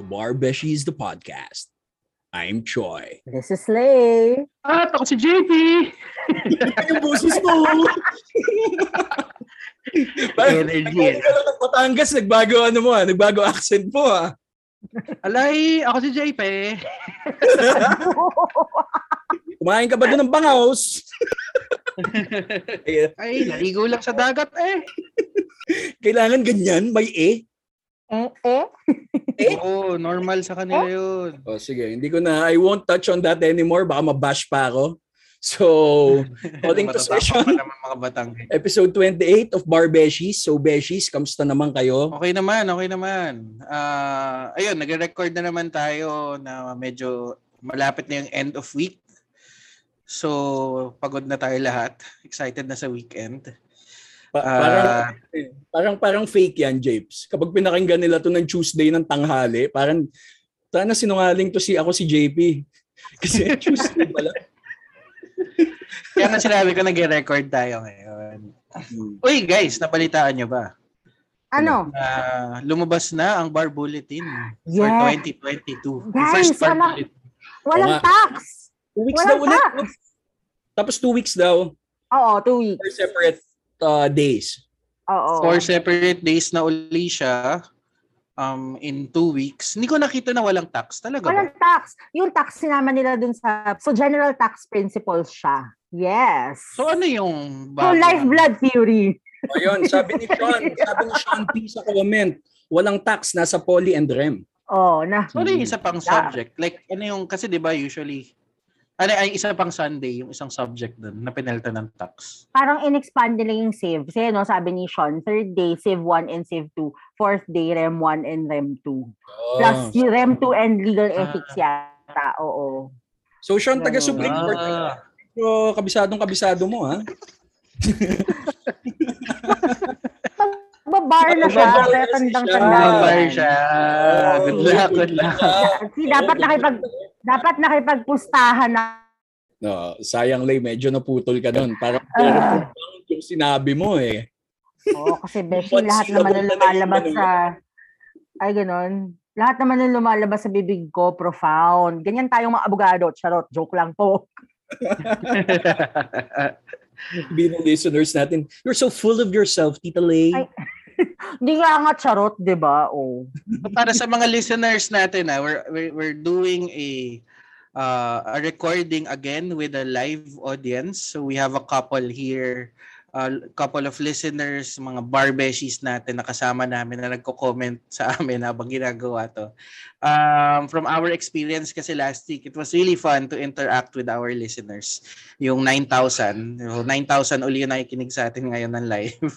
To Bar Beshies, the podcast. I'm Choi. This is Lay. At ako si JP. Yung boses mo! Energy. nagbago ka lang ng Batangas, nagbago ano mo ah, nagbago accent mo ah. Alay, ako si JP. Kumain ka ba doon ng bangaws? Eh, Ay, naligo lang sa dagat eh. Kailangan ganyan, may e. eh, eh. Eh? Oo, normal sa kanila yun. Oh, sige, hindi ko na, I won't touch on that anymore. Baka mabash pa ako. So, calling to session. pa naman mga batang. episode 28 of Bar Beshies. So, Beshies, kamusta naman kayo? Okay naman, okay naman. Ah, ayun, nagre-record na naman tayo na medyo malapit na yung end of week. So, pagod na tayo lahat. Excited na sa weekend. Pa- Ah, parang, parang, parang fake yan, Japes. Kapag pinakinggan nila to ng Tuesday ng tanghali, parang, sana sinungaling to si ako si JP. Kasi Tuesday pala. kaya na sinabi ko nagre-record tayo ngayon. Uy, guys, napalitaan nyo ba? Ano? na lumabas na ang bar bulletin for Yeah. 2022. Guys, First bar wala- bulletin. Walang tax. Two weeks Walang daw ulit. tax. Tapos two weeks daw. Oo, two weeks. Separate uh, days. Oo. Four separate days na uli siya um, in two weeks. Hindi ko nakita na walang tax. Talaga ba? Walang tax. Yung tax sinama nila dun sa... So, general tax principles siya. Yes. So ano yung So, bago? lifeblood theory. Ayun, sabi ni Sean, sabi ni Sean P sa comment, walang tax, nasa poly and rem. Oh, na. So ano yung isa pang subject? Like ano yung, kasi di ba usually, ano ay isa pang Sunday, yung isang subject dun na penalty ng tax. Parang in-expand nila yung save. Kasi, no, sabi ni Sean, third day, save 1 and save 2. Fourth day, rem 1 and rem 2. Plus, Oh. yung rem 2 and legal ethics yata. Oo. So Sean, taga Supreme Court. Ah. Pero kabisadong kabisado mo ha. Babar na siya. Babar na Kaya tandang-tanda. siya. Babar siya. Good luck, good luck. See, dapat nakipag dapat nakipagpustahan na No, sayang lay, medyo naputol ka doon. Parang Ah. yung sinabi mo eh. Oo, kasi Beshi, lahat naman na lumalabas sa ay ganon. Lahat naman ng lumalabas sa bibig ko profound. Ganyan tayong mga abogado, charot, joke lang po. Bilang listeners natin, you're so full of yourself, Tita Lay. Ay. Hindi nga nga charot, 'di ba? Oh. para sa mga listeners natin, ah, we're, we're, we're doing a uh, a recording again with a live audience. So we have a couple here, a couple of listeners, mga barbeshies natin na kasama namin na nagko-comment sa amin habang ginagawa to. Um, from our experience kasi last week, it was really fun to interact with our listeners. Yung 9,000. Yung 9,000 uli yung nakikinig sa atin ngayon ng live.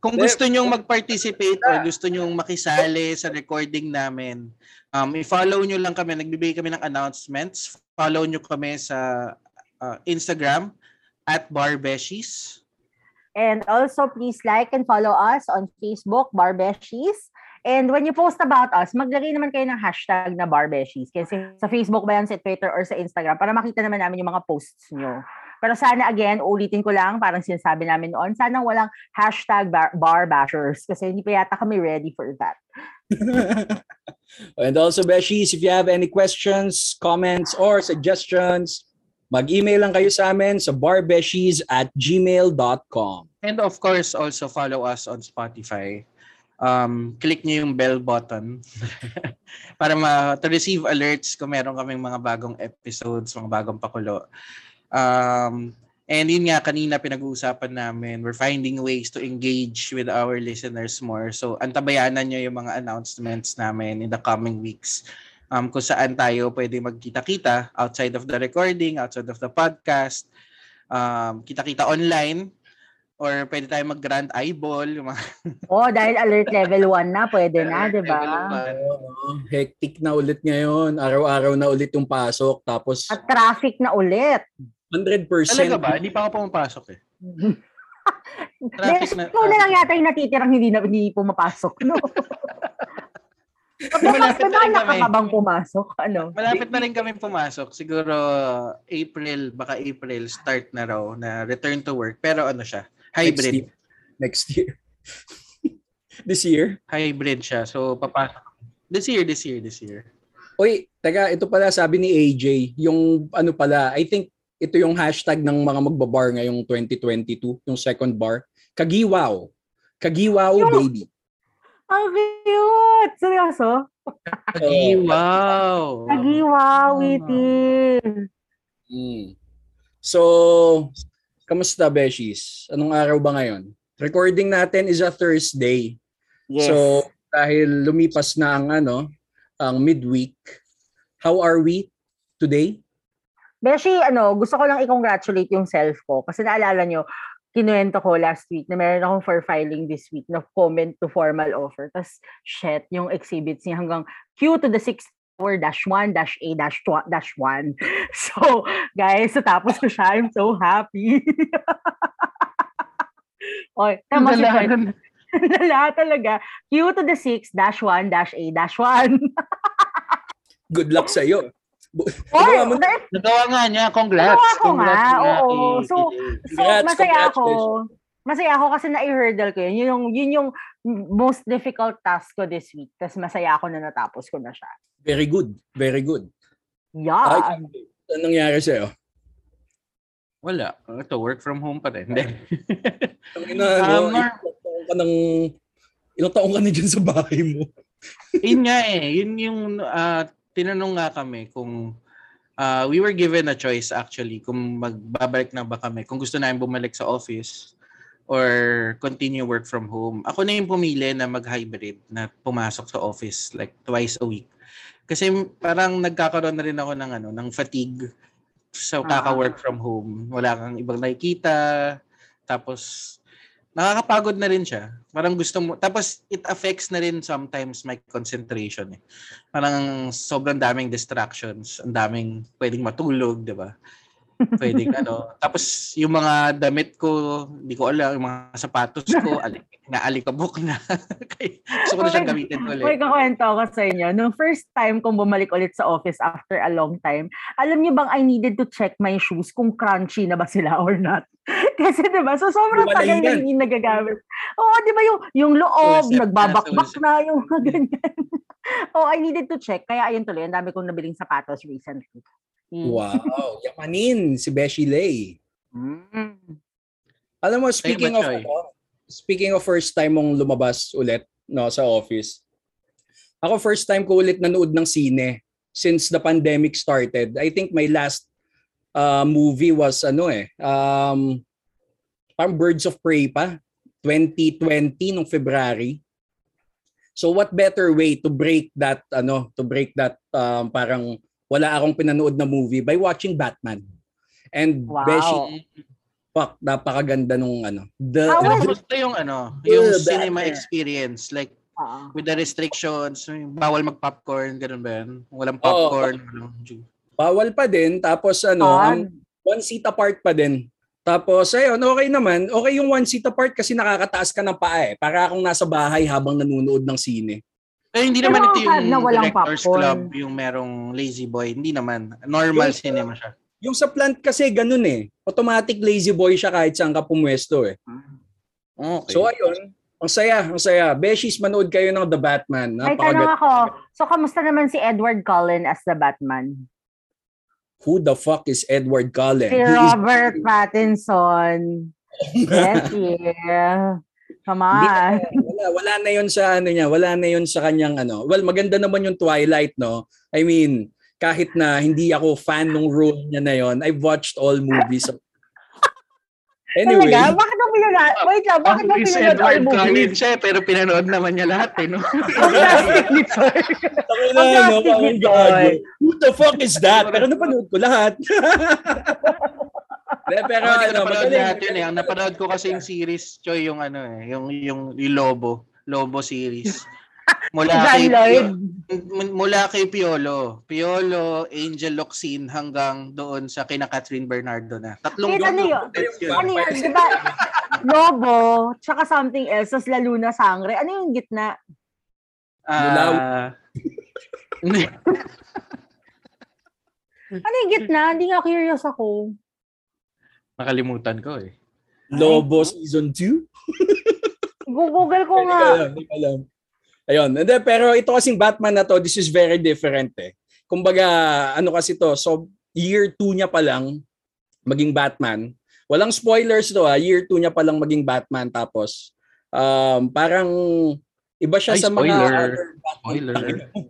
Kung gusto nyong mag-participate or gusto nyong makisali sa recording namin, um, i-follow nyo lang kami. Nagbibigay kami ng announcements. Follow nyo kami sa uh, Instagram at Barbeshies. And also please like and follow us on Facebook, Barbeshies. And when you post about us, maglagay naman kayo ng hashtag na Barbeshies. Kasi sa Facebook ba yan, sa Twitter, or sa Instagram, para makita naman namin yung mga posts nyo. Pero sana again, ulitin ko lang, parang sinasabi namin noon, sana walang hashtag bar, bar bashers kasi hindi pa yata kami ready for that. And also, Beshies, if you have any questions, comments, or suggestions, mag-email lang kayo sa amin sa barbeshies at gmail.com. And of course, also follow us on Spotify. Um, click nyo yung bell button para ma to receive alerts kung meron kaming mga bagong episodes, mga bagong pakulo. Um, and yun nga, kanina pinag-uusapan namin, we're finding ways to engage with our listeners more. So, antabayanan nyo yung mga announcements namin in the coming weeks. Um, kung saan tayo pwede magkita-kita outside of the recording, outside of the podcast, um, kita-kita online, or pwede tayo mag-grand eyeball. Oh, dahil alert level 1 na, pwede na, di ba? Oh, hectic na ulit ngayon. Araw-araw na ulit yung pasok. Tapos At traffic na ulit. 100%. Talaga ba? Hindi pa ako pumapasok eh. Traffic Traffic na- Ikaw na lang yata yung natitirang hindi na hindi pumapasok, no? Malapit na rin kami. nakakabang pumasok, ano? Malapit na rin kami pumasok. Siguro April, baka April, start na raw na return to work. Pero ano siya, Next hybrid. year. Next year. This year? Hybrid siya. So, papasok. This year, this year, this year. Uy, taga, ito pala sabi ni AJ, yung ano pala, I think ito yung hashtag ng mga magbabar ngayong 2022, yung second bar. Kagiwaw. Kagiwaw, baby. Ang cute! Seryoso? Wow. Nagiwaw, witty. Mm. So, kamusta, Beshies? Anong araw ba ngayon? Recording natin is a Thursday. Yes. So, dahil lumipas na ang ano, ang midweek, how are we today? Beshi, ano, gusto ko lang i-congratulate yung self ko. Kasi naalala nyo, kinuwento ko last week na meron akong for filing this week na comment to formal offer. Tapos, shit, yung exhibits niya hanggang Q to the sixth power dash 1 dash A dash 2 dash 1. So, guys, natapos ko siya. I'm so happy. Oy, tama si. Lala talaga. Q to the 6 dash 1 dash A dash 1. Good luck sa Oy, mo na- na- Nagawa nga niya. Congrats. Nagawa ko Congrats nga, nga oo. So, Congrats, masaya ako. Masaya ako kasi na-hurdle ko yun. Yun yung, yun yung most difficult task ko this week. Tapos masaya ako na natapos ko na siya. Very good. Very good. Yeah. Ay, ano nangyari sa'yo? Wala. Ito, work from home pa rin. Hindi. Ano, Um, ilang ka ng, ilang taong ka na dyan sa bahay mo? Yun nga eh. Yun yung ah, tinanong nga kami kung ah, we were given a choice actually kung magbabalik na ba kami, kung gusto namin bumalik sa office or continue work from home. Ako na yung pumili na mag-hybrid na pumasok sa office like twice a week. Kasi parang nagkakaroon na rin ako ng ano, ng fatigue sa Ah. kaka-work from home. Wala kang ibang nakikita. Tapos nakakapagod na rin siya. Parang gusto mo, tapos it affects na rin sometimes my concentration eh. Parang sobrang daming distractions, ang daming pwedeng matulog, di ba? Pwedeng ano. Tapos yung mga damit ko, hindi ko alam, yung mga sapatos ko, alik, naalikabok na. Gusto ko na siyang gamitin May ulit. kakwento ako sa inyo. Nung first time kong bumalik ulit sa office after a long time, alam niyo bang I needed to check my shoes kung crunchy na ba sila or not? Kasi 'di ba? So sobrang Hiwalay tagal na hindi nagagamit. Oo, 'di ba yung yung loob na, nagbabakbak sulit. na yung ganyan. oh, I needed to check. Kaya ayun tuloy, ang dami kong nabiling sapatos recently. Mm. Wow, yamanin si Beshi Lay. Mm. Alam mo, speaking of ano, speaking of first time mong lumabas ulit no sa office. Ako first time ko ulit nanood ng sine since the pandemic started. I think my last uh, movie was ano eh, um parang Birds of Prey pa, 2020 nung February. So what better way to break that ano, to break that um, parang wala akong pinanood na movie by watching Batman. And Wow. Beshi, fuck, napakaganda nung ano. The, Ah, Pero well- gusto yung ano, yung Yeah, cinema Batman. experience. Like, Ah. with the restrictions, yung bawal mag-popcorn, ganun ba yun? Walang popcorn. walang ju- bawal pa din. Tapos ano, Ah. ang one seat apart pa din. Tapos ayun, okay naman. Okay yung one seat apart kasi nakakataas ka ng paa eh. Para akong nasa bahay habang nanonood ng sine. Pero hindi Pero naman ito yung na walang Director's popcorn. Club, yung merong lazy boy. Hindi naman. Normal Yung- cinema siya. Yung sa plant kasi ganun eh. Automatic lazy boy siya kahit saan ka pumwesto eh. Okay. So ayun, ang saya, ang saya. Beshies, manood kayo ng The Batman. May Napakaganda. tanong ako. So, kamusta naman si Edward Cullen as the Batman? Who the fuck is Edward Cullen? Si He is- Robert Pattinson. Yes, yeah. Come Hindi on. Wala, wala na yun sa ano niya, wala na yun sa kanyang ano. Well, maganda naman yung Twilight, no? I mean, kahit na hindi ako fan ng role niya na yun, I've watched all movies. anyway, Talaga? Bakit mo pinanood? Wait lang, bakit mo Chris pinanood all Edward Cullen movies? siya, pero pinanood naman niya lahat eh, no? Ang plastic ni na, Ang plastic Parang ni. Troy. Who the fuck is that? Pero napanood ko lahat. De, pero ko ano, napanood magaling. lahat yun eh. Ang napanood ko kasi yung series, Choy, yung ano eh, yung, yung, yung Lobo. Lobo series. Mula kay, Lloyd. Mula kay Piolo. Piolo, Angel Locsin hanggang doon sa kina Catherine Bernardo na. Tatlong Wait, ano yun? yun. Ano yun? Di ba? Lobo, tsaka something else, tas lalo na sangre. Ano yung gitna? Ah, Ano yung gitna? Hindi nga curious ako. Nakalimutan ko eh. Lobo season 2? Google ko nga. alam, hindi ko alam. Ayun. And then, pero ito kasing Batman na to, this is very different eh. Kumbaga, ano kasi to, so year 2 niya pa lang maging Batman. Walang spoilers to ha, year 2 niya pa lang maging Batman tapos um, parang iba siya Ay, sa mga spoiler. other Batman, Spoiler.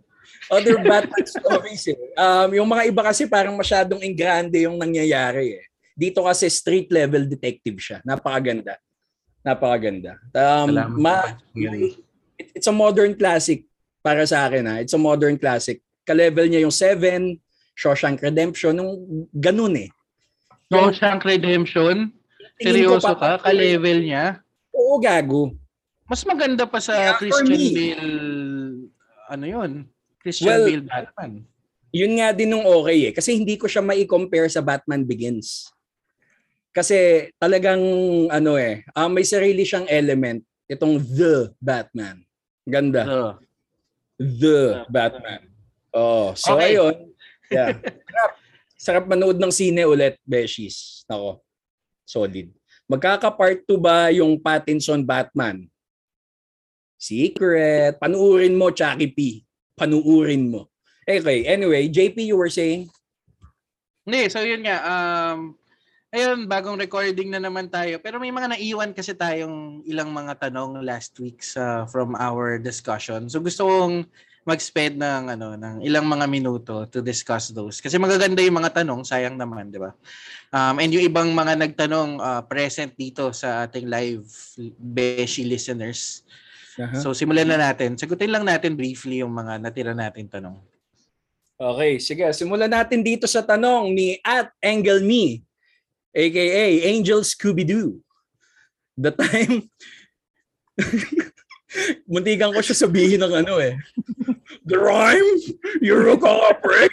other Batman stories eh. Um, yung mga iba kasi parang masyadong ingrande yung nangyayari eh. Dito kasi street level detective siya. Napakaganda. Napakaganda. Um, Salamat. ma- it- it's a modern classic para sa akin ha. It's a modern classic. Ka-level niya yung Seven, Shawshank Redemption, yung ganun eh. Shawshank Redemption? Seryoso ka? Ka-level niya? Oo, gago. Mas maganda pa sa Yeah, Christian. Bale, ano yun? Christian Well, Bale Batman. Yun nga din nung okay eh. Kasi hindi ko siya mai-compare sa Batman Begins. Kasi talagang ano eh, ah, may sarili siyang element. Itong The Batman. Ganda. Uh, The Batman. Oh, so Okay. ayun. Yeah. Sarap. Sarap manood ng sine ulit, Beshies. Nako. Solid. Magkaka-part 2 ba yung Pattinson Batman? Secret. Panuurin mo, Chucky P. Panuurin mo. Okay, anyway, JP, you were saying? Hindi, so yun nga. Um, ayun, bagong recording na naman tayo. Pero may mga naiwan kasi tayong ilang mga tanong last week sa from our discussion. So gusto kong mag-spend ng ano ng ilang mga minuto to discuss those. Kasi magaganda yung mga tanong sayang naman di ba? Um, and yung ibang mga nagtanong uh, present dito sa ating live beshi listeners. So simulan na natin. Sagutin lang natin briefly yung mga natira natin tanong. Okay, sige. Simulan natin dito sa tanong ni at Angle Me, aka Angel Scooby-Doo. The time... Muntikan ko siya sabihin ng ano eh. The rhyme? You're a break?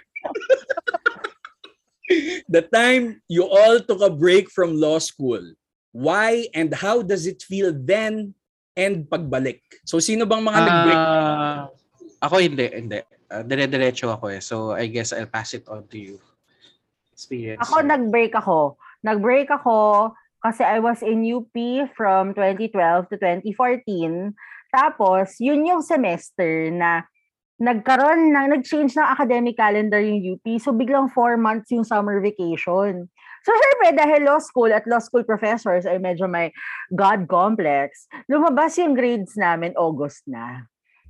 the time you all took a break from law school. Why and how does it feel then and pagbalik? So sino bang mga nag-break? Ah, ako hindi, hindi. Uh, dire-diretso ako eh. So I guess I'll pass it on to you. Experience. Ako nag-break ako. Nag-break ako kasi I was in UP from 2012 to 2014. Tapos, yun yung semester na nagkaroon na, nag-change ng academic calendar yung UP. So, biglang four months yung summer vacation. So, syempre, dahil law school at law school professors ay medyo may God complex, lumabas yung grades namin August na.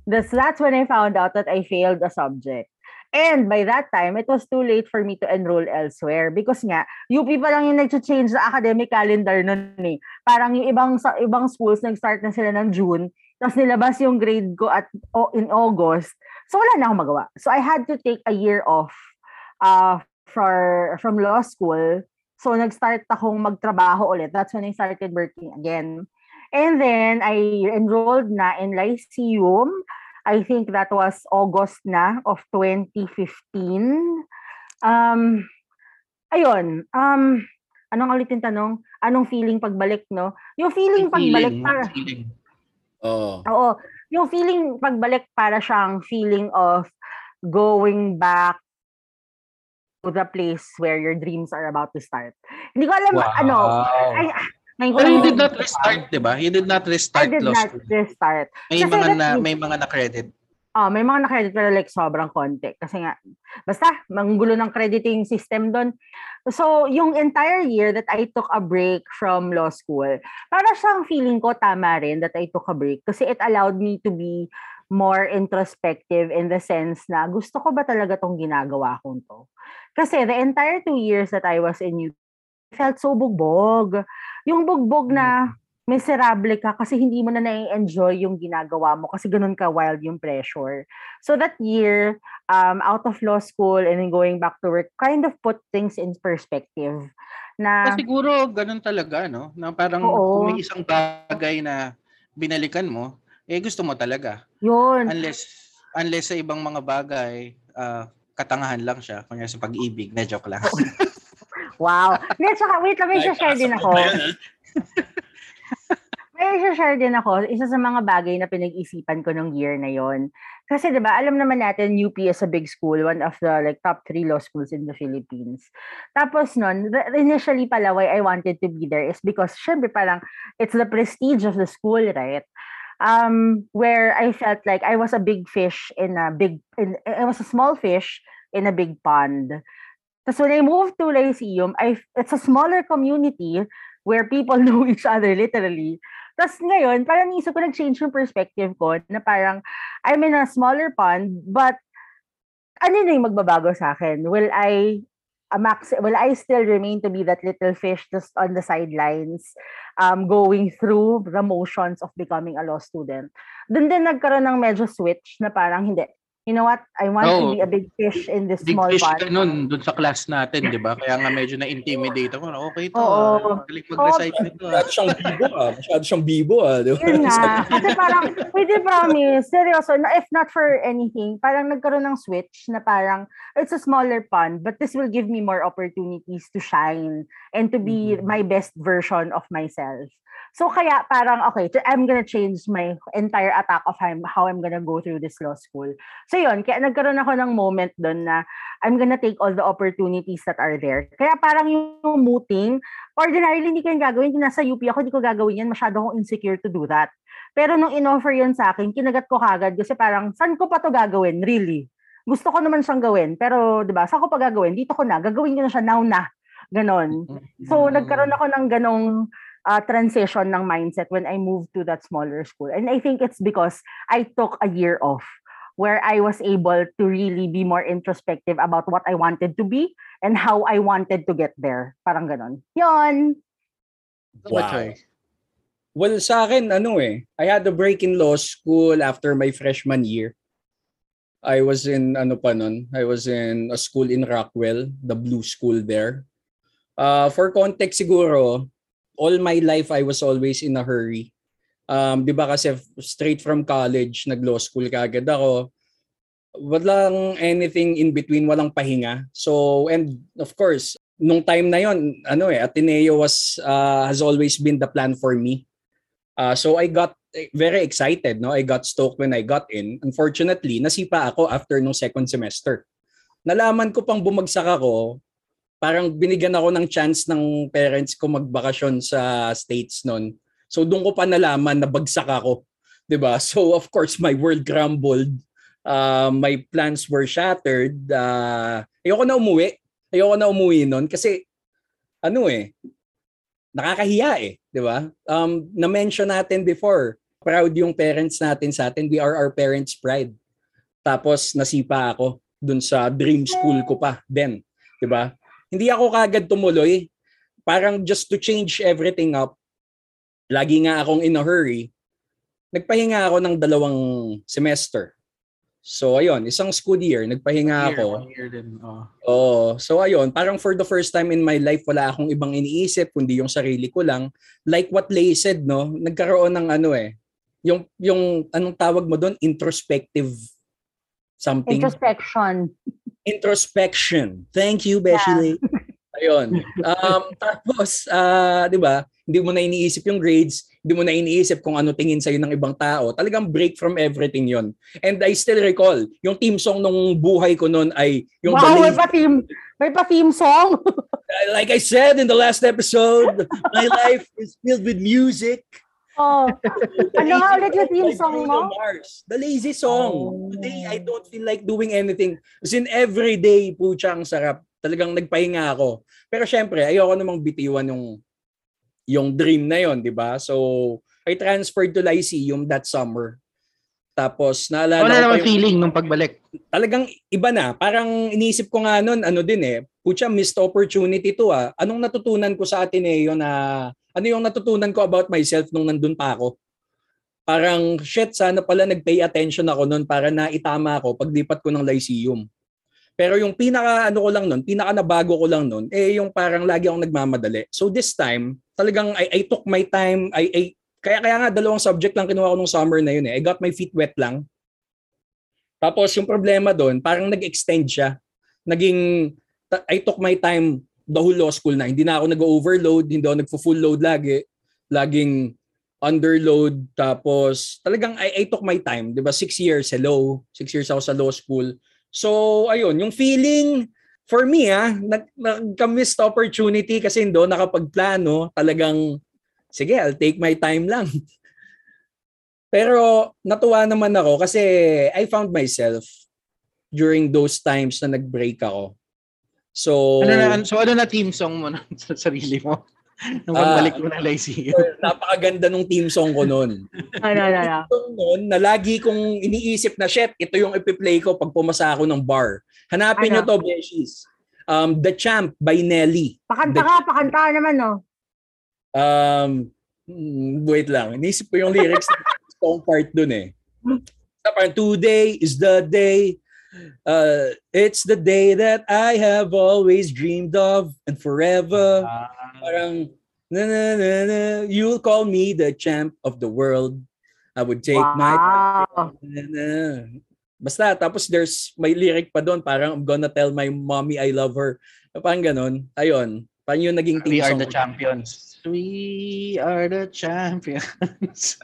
That's, that's when I found out that I failed a subject. And by that time, it was too late for me to enroll elsewhere because nga, UP pa lang yung nag-change na academic calendar nun eh. Parang yung ibang sa ibang schools nag-start na sila ng June, tapos nilabas yung grade ko at o, in August. So wala na akong magawa. So I had to take a year off uh, for from law school. So nag-start akong magtrabaho ulit. That's when I started working again. And then I enrolled na in Lyceum. I think that was August na of 2015. Um, ayun. Um, anong ulit yung tanong? Anong feeling pagbalik, no? Yung feeling pagbalik Feeling, para... feeling. Oh. Oo. Yung feeling pagbalik para siyang feeling of going back to the place where your dreams are about to start. Hindi ko alam, Wow. ano, ah, ngayon Pero you did not restart, di ba? You did not I restart did law not school. restart. May Kasi mga na may mga na-credit. Ah, may mga na-credit pero like sobrang konti. Kasi nga, basta, manggulo ng crediting system doon. So, yung entire year that I took a break from law school, para siyang feeling ko tama rin that I took a break kasi it allowed me to be more introspective in the sense na gusto ko ba talaga tong ginagawa kong to? Kasi the entire two years that I was in UP, I felt so bugbog. Yung bugbog na miserable ka kasi hindi mo na na-enjoy yung ginagawa mo kasi ganun ka wild yung pressure. So that year, um, out of law school and then going back to work, kind of put things in perspective. Na, So, siguro ganun talaga, no? Na parang Oo. kung may isang bagay na binalikan mo, eh gusto mo talaga. yun. Unless unless sa ibang mga bagay, ah, katangahan lang siya. Kunya sa pag-ibig, na joke lang. Wow. Hindi, tsaka, wait lang, may share din ako. May, may share din ako, isa sa mga bagay na pinag-isipan ko nung year na yon. Kasi 'di ba, alam naman natin UP is a big school, one of the like top three law schools in the Philippines. Tapos noon, initially pala why I wanted to be there is because syempre parang it's the prestige of the school, right? Um where I felt like I was a big fish in a big in, I was a small fish in a big pond. Tapos when I moved to Lyceum, I it's a smaller community where people know each other literally. Tapos ngayon, parang isip ko nag-change yung perspective ko na parang I'm in a smaller pond but ano na yung magbabago sa akin? Will I a max will I still remain to be that little fish just on the sidelines um going through the motions of becoming a law student? Doon din nagkaroon ng medyo switch na parang hindi you know what, I want to Oo. be a big fish in this Big small fish pond. ka nun, dun sa class natin, di ba? Kaya nga medyo na-intimidate ako. Okay to, Oo. ah. galing mag-recite nito. ah. Masyado siyang bibo ah. Masyado siyang bibo ah. Di ba? Yun nga. Kasi parang, pwede promise, seryoso, if not for anything, parang nagkaroon ng switch na parang, it's a smaller pond, but this will give me more opportunities to shine and to be Mhm. my best version of myself. So kaya parang, okay, I'm gonna change my entire attack of how I'm, gonna go through this law school. So yun, kaya nagkaroon ako ng moment doon na I'm gonna take all the opportunities that are there. Kaya parang yung mooting, ordinarily hindi ko yung gagawin. Nasa UP ako, hindi ko gagawin yan. Masyado akong insecure to do that. Pero nung in-offer yun sa akin, kinagat ko kagad kasi parang, saan ko pa to gagawin? Really? Gusto ko naman siyang gawin. Pero, di ba, saan ko pa gagawin? Dito ko na. Gagawin ko na siya now na. Ganon. So, Mm. nagkaroon ako ng ganong uh, transition ng mindset when I moved to that smaller school. And I think it's because I took a year off where I was able to really be more introspective about what I wanted to be and how I wanted to get there. Parang ganon. Yon. Wow. Wow. Well, sa akin, ano eh, I had a break in law school after my freshman year. I was in, ano pa nun, I was in a school in Rockwell, the blue school there. Uh, for context siguro, all my life I was always in a hurry. Um, di ba kasi straight from college, nag-law school kagad ako. Walang anything in between, walang pahinga. So, and of course, nung time na yon ano eh, Ateneo was, uh, has always been the plan for me. Uh, so I got eh, very excited, no? I got stoked when I got in. Unfortunately, nasipa ako after nung second semester. Nalaman ko pang bumagsak ako, parang binigyan ako ng chance ng parents ko magbakasyon sa States noon. So doon ko pa nalaman na bagsak ako. 'Di ba? So of course my world crumbled. Uh, my plans were shattered. Uh, ayoko na umuwi. Ayoko na umuwi noon kasi ano eh, nakakahiya eh, 'di ba? Um na-mention natin before, proud yung parents natin sa atin. We are our parents' pride. Tapos nasipa ako dun sa dream school ko pa then, 'di ba? Hindi ako kagad tumuloy. Parang just to change everything up. Lagi nga akong in a hurry. Nagpahinga ako ng dalawang semester. So ayun, isang school year, nagpahinga Year, ako. year din. Oh. Oo. So ayun, parang for the first time in my life, wala akong ibang iniisip kundi yung sarili ko lang. Like what Lay said, no? Nagkaroon ng ano eh, yung yung anong tawag mo doon, introspective something. Introspection. Introspection. Thank you, Beshi Lay. Ayun. Um, tapos, ah, di ba, hindi mo na iniisip yung grades, hindi mo na iniisip kung ano tingin sa'yo ng ibang tao. Talagang break from everything yon. And I still recall, yung team song nung buhay ko noon ay yung wow, may Lazy pa team, may pa theme song. like I said in the last episode, my life is filled with music. Oh. Ano nga ulit yung Song theme song mo? Mars. The lazy song. Oh. Today, I don't feel like doing anything. As in, every day, pucha, ang sarap. Talagang nagpahinga ako. Pero syempre, ayoko namang bitiwan yung yung dream na yon, di ba? So, I transferred to Lyceum that summer. Tapos, naalala Wala naman yung- feeling nung pagbalik. talagang iba na. Parang iniisip ko nga noon, ano din eh, putya, missed opportunity to ah. Anong natutunan ko sa Ateneo na, ano yung natutunan ko about myself nung nandun pa ako? Parang, shit, sana pala nag-pay attention ako noon para naitama ako paglipat ko ng Lyceum. Pero yung pinaka ano ko lang noon, pinaka nabago ko lang noon, eh yung parang lagi akong nagmamadali. So this time, talagang I, I took my time, I, I kaya kaya nga dalawang subject lang kinuha ko nung summer na yun eh. I got my feet wet lang. Tapos yung problema doon, parang nag-extend siya. Naging, I took my time the whole law school na. Hindi na ako nag-overload, hindi ako nag-full load lagi. Laging underload tapos talagang I, I took my time, 'di ba? Six years, hello. Six years ako sa law school. So, ayun, yung feeling for me ah, nag, nagka-missed opportunity kasi doon nakapagplano, talagang sige, I'll take my time lang. Pero natuwa naman ako kasi I found myself during those times na nag-break ako. So, Ano na, so ano na team song mo na sa sarili mo? Nung pagbalik mo ng Lyceum. napakaganda nung team song ko noon. Ano, ano, ano. Noon na lagi kong iniisip na, shit, ito yung ipi-play ko pag pumasa ako ng bar. Hanapin Ano? nyo to, Beshies. Um, The Champ by Nelly. Pakanta ka, pakanta naman, no? Um, mm, wait lang. Inisip ko yung lyrics ng song part dun eh. Sa parang, today is the day Uh, it's the day that I have always dreamed of and forever. Ah, Parang, na, na, na, na, you'll call me the champ of the world. I would take my Wow. na, na. Basta, tapos there's may lyric pa doon, parang I'm gonna tell my mommy I love her. Parang ganun. Ayun. Parang yung naging we are the champions. We are the champions.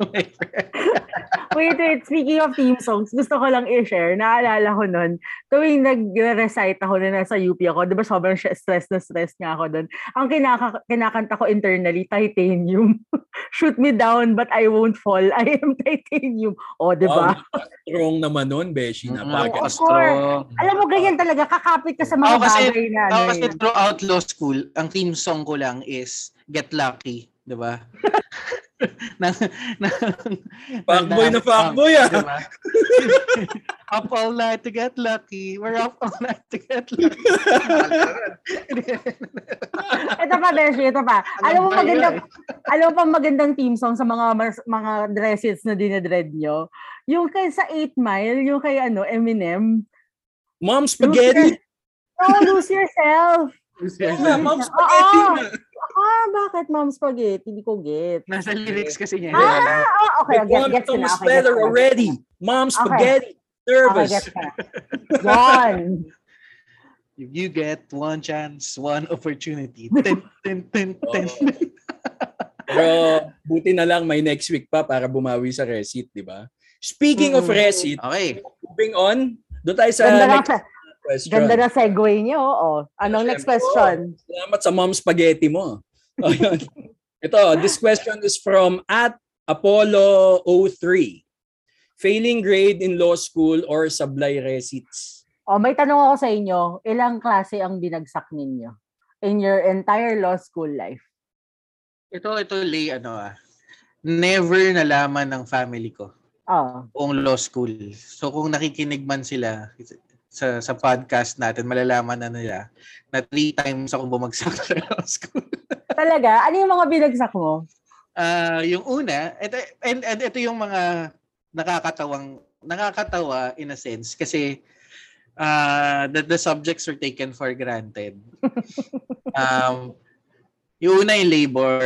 Wait, wait. Speaking of theme songs, gusto ko lang i-share. Naalala ko nun, tuwing nag-recite ako na nasa UP ako, di ba sobrang stress na stress nga ako doon. Ang kinaka- kinakanta ko internally, titanium. Shoot me down, but I won't fall. I am titanium. O, di ba? Wow, strong naman nun, Beshi. Mm, Napaka. of course. Alam mo, ganyan talaga. Kakapit ka sa mga Ako kasi- bagay na. Ano kasi throughout law school, ang theme song ko lang is Get Lucky, di ba? na, na, Fuckboy na fuckboy ah. Diba? up all night to get lucky. We're up all night to get lucky. Ito pa, Beshi, ito pa. Alam mo magandang, alam mo pa magandang theme song sa mga mas- mga dresses na dinedread nyo? Yung kay sa 8 Mile, yung kay ano, Eminem. Mom spaghetti. Oh, lose yourself. Yeah, Mom spaghetti. na. Ah, bakit mom spaghetti? Hindi ko get. Nasa lyrics kasi niya. Ah, oh, okay. The Get, na. Thomas Okay, Feather na. already. Mom spaghetti. Okay, Nervous. na. Yan. If you get one chance, one opportunity. Ten, ten, ten, ten. Pero buti na lang may next week pa para bumawi sa receipt, di ba? Speaking of Mm. receipt, Okay. moving on, doon tayo sa Ganda na, next question. ganda na segue niyo. Oh. Anong next question? Salamat sa mom spaghetti mo. Ito, this question is from at Apollo 03. Failing grade in law school or sablay receipts? Oh, may tanong ako sa inyo. Ilang klase ang binagsak ninyo in your entire law school life? Ito, ito, Lay, ano ah. Never nalaman ng family ko Oh. buong law school. So kung nakikinig man sila sa sa podcast natin, malalaman na nila na three times ako bumagsak sa law school. Talaga? Ano yung mga binagsak mo? Ah, yung una, ito, and, and ito yung mga nakakatawang nakakatawa in a sense kasi uh, the, the subjects were taken for granted. um, yung una yung labor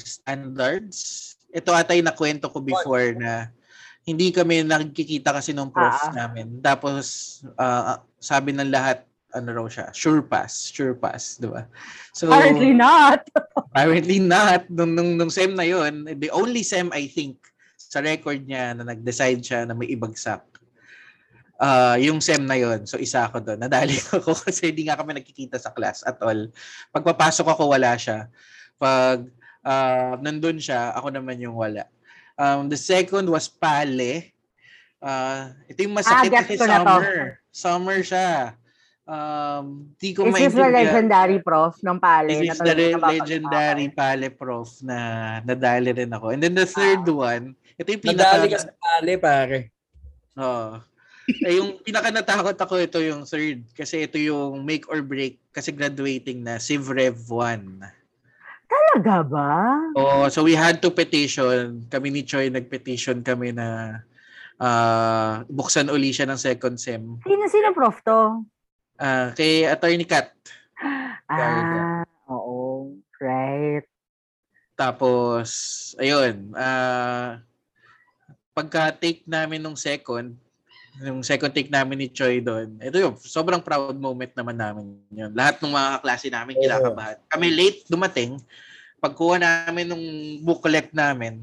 standards. Ito ata yung nakwento ko before na hindi kami nakikita kasi nung prof Ah. namin. Tapos ah, sabi ng lahat ano raw siya, sure pass, sure pass, di ba? So, Apparently not. Apparently not. Nung, nung, nung SEM na yun, the only SEM I think sa record niya na nag-decide siya na may ibagsak. Ah, yung SEM na yun. So isa ako doon. Nadali ako kasi hindi nga kami nagkikita sa class at all. Pagpapasok ako, wala siya. Pag ah, nandun siya, ako naman yung wala. Um, the second was Pale. Ah, ito yung masakit Ah, kasi summer. Summer siya. Um, di ko Is this the maintindihan. legendary prof ng Pale? This na is the legendary Pale Prof na nadali rin ako. And then the third one, ito yung Nadali pinaka... ka sa pali, pare. Oh, eh, yung pinaka natakot ako ito yung third. Kasi ito yung make or break. Kasi graduating na, Civ Rev 1. Talaga ba? Oh, so we had to petition. Kami ni Choi nag-petition kami na ah, buksan uli siya ng second sem. Sino, sino prof to? Ah, kay Attorney Kat. Ah, oo. Right. Tapos, ayun, ah pagka take namin nung second, yung second take namin ni Choi doon, ito yung sobrang proud moment naman namin yun. Lahat ng mga klase namin kinakabahan. Kami late dumating, pagkuha namin nung booklet namin,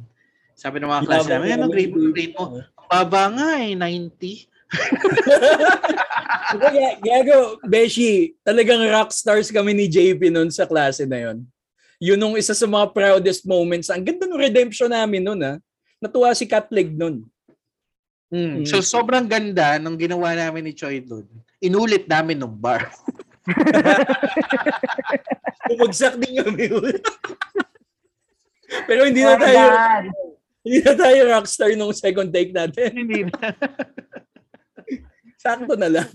Sabi ng mga klase namin, ano grade mo? Grade mo? Baba nga eh, 90. Kaya, gago, Beshi, talagang rock stars kami ni JP noon sa klase na yon. Yun yung isa sa mga proudest moments. Ang ganda ng redemption namin noon ha. Natuwa si Catleg noon. Mm. So sobrang ganda nung ginawa namin ni Choi doon. Inulit namin nung bar. Bumagsak din kami. Pero hindi na tayo hindi na tayo rockstar nung second take natin. Hindi na. Sakto na lang.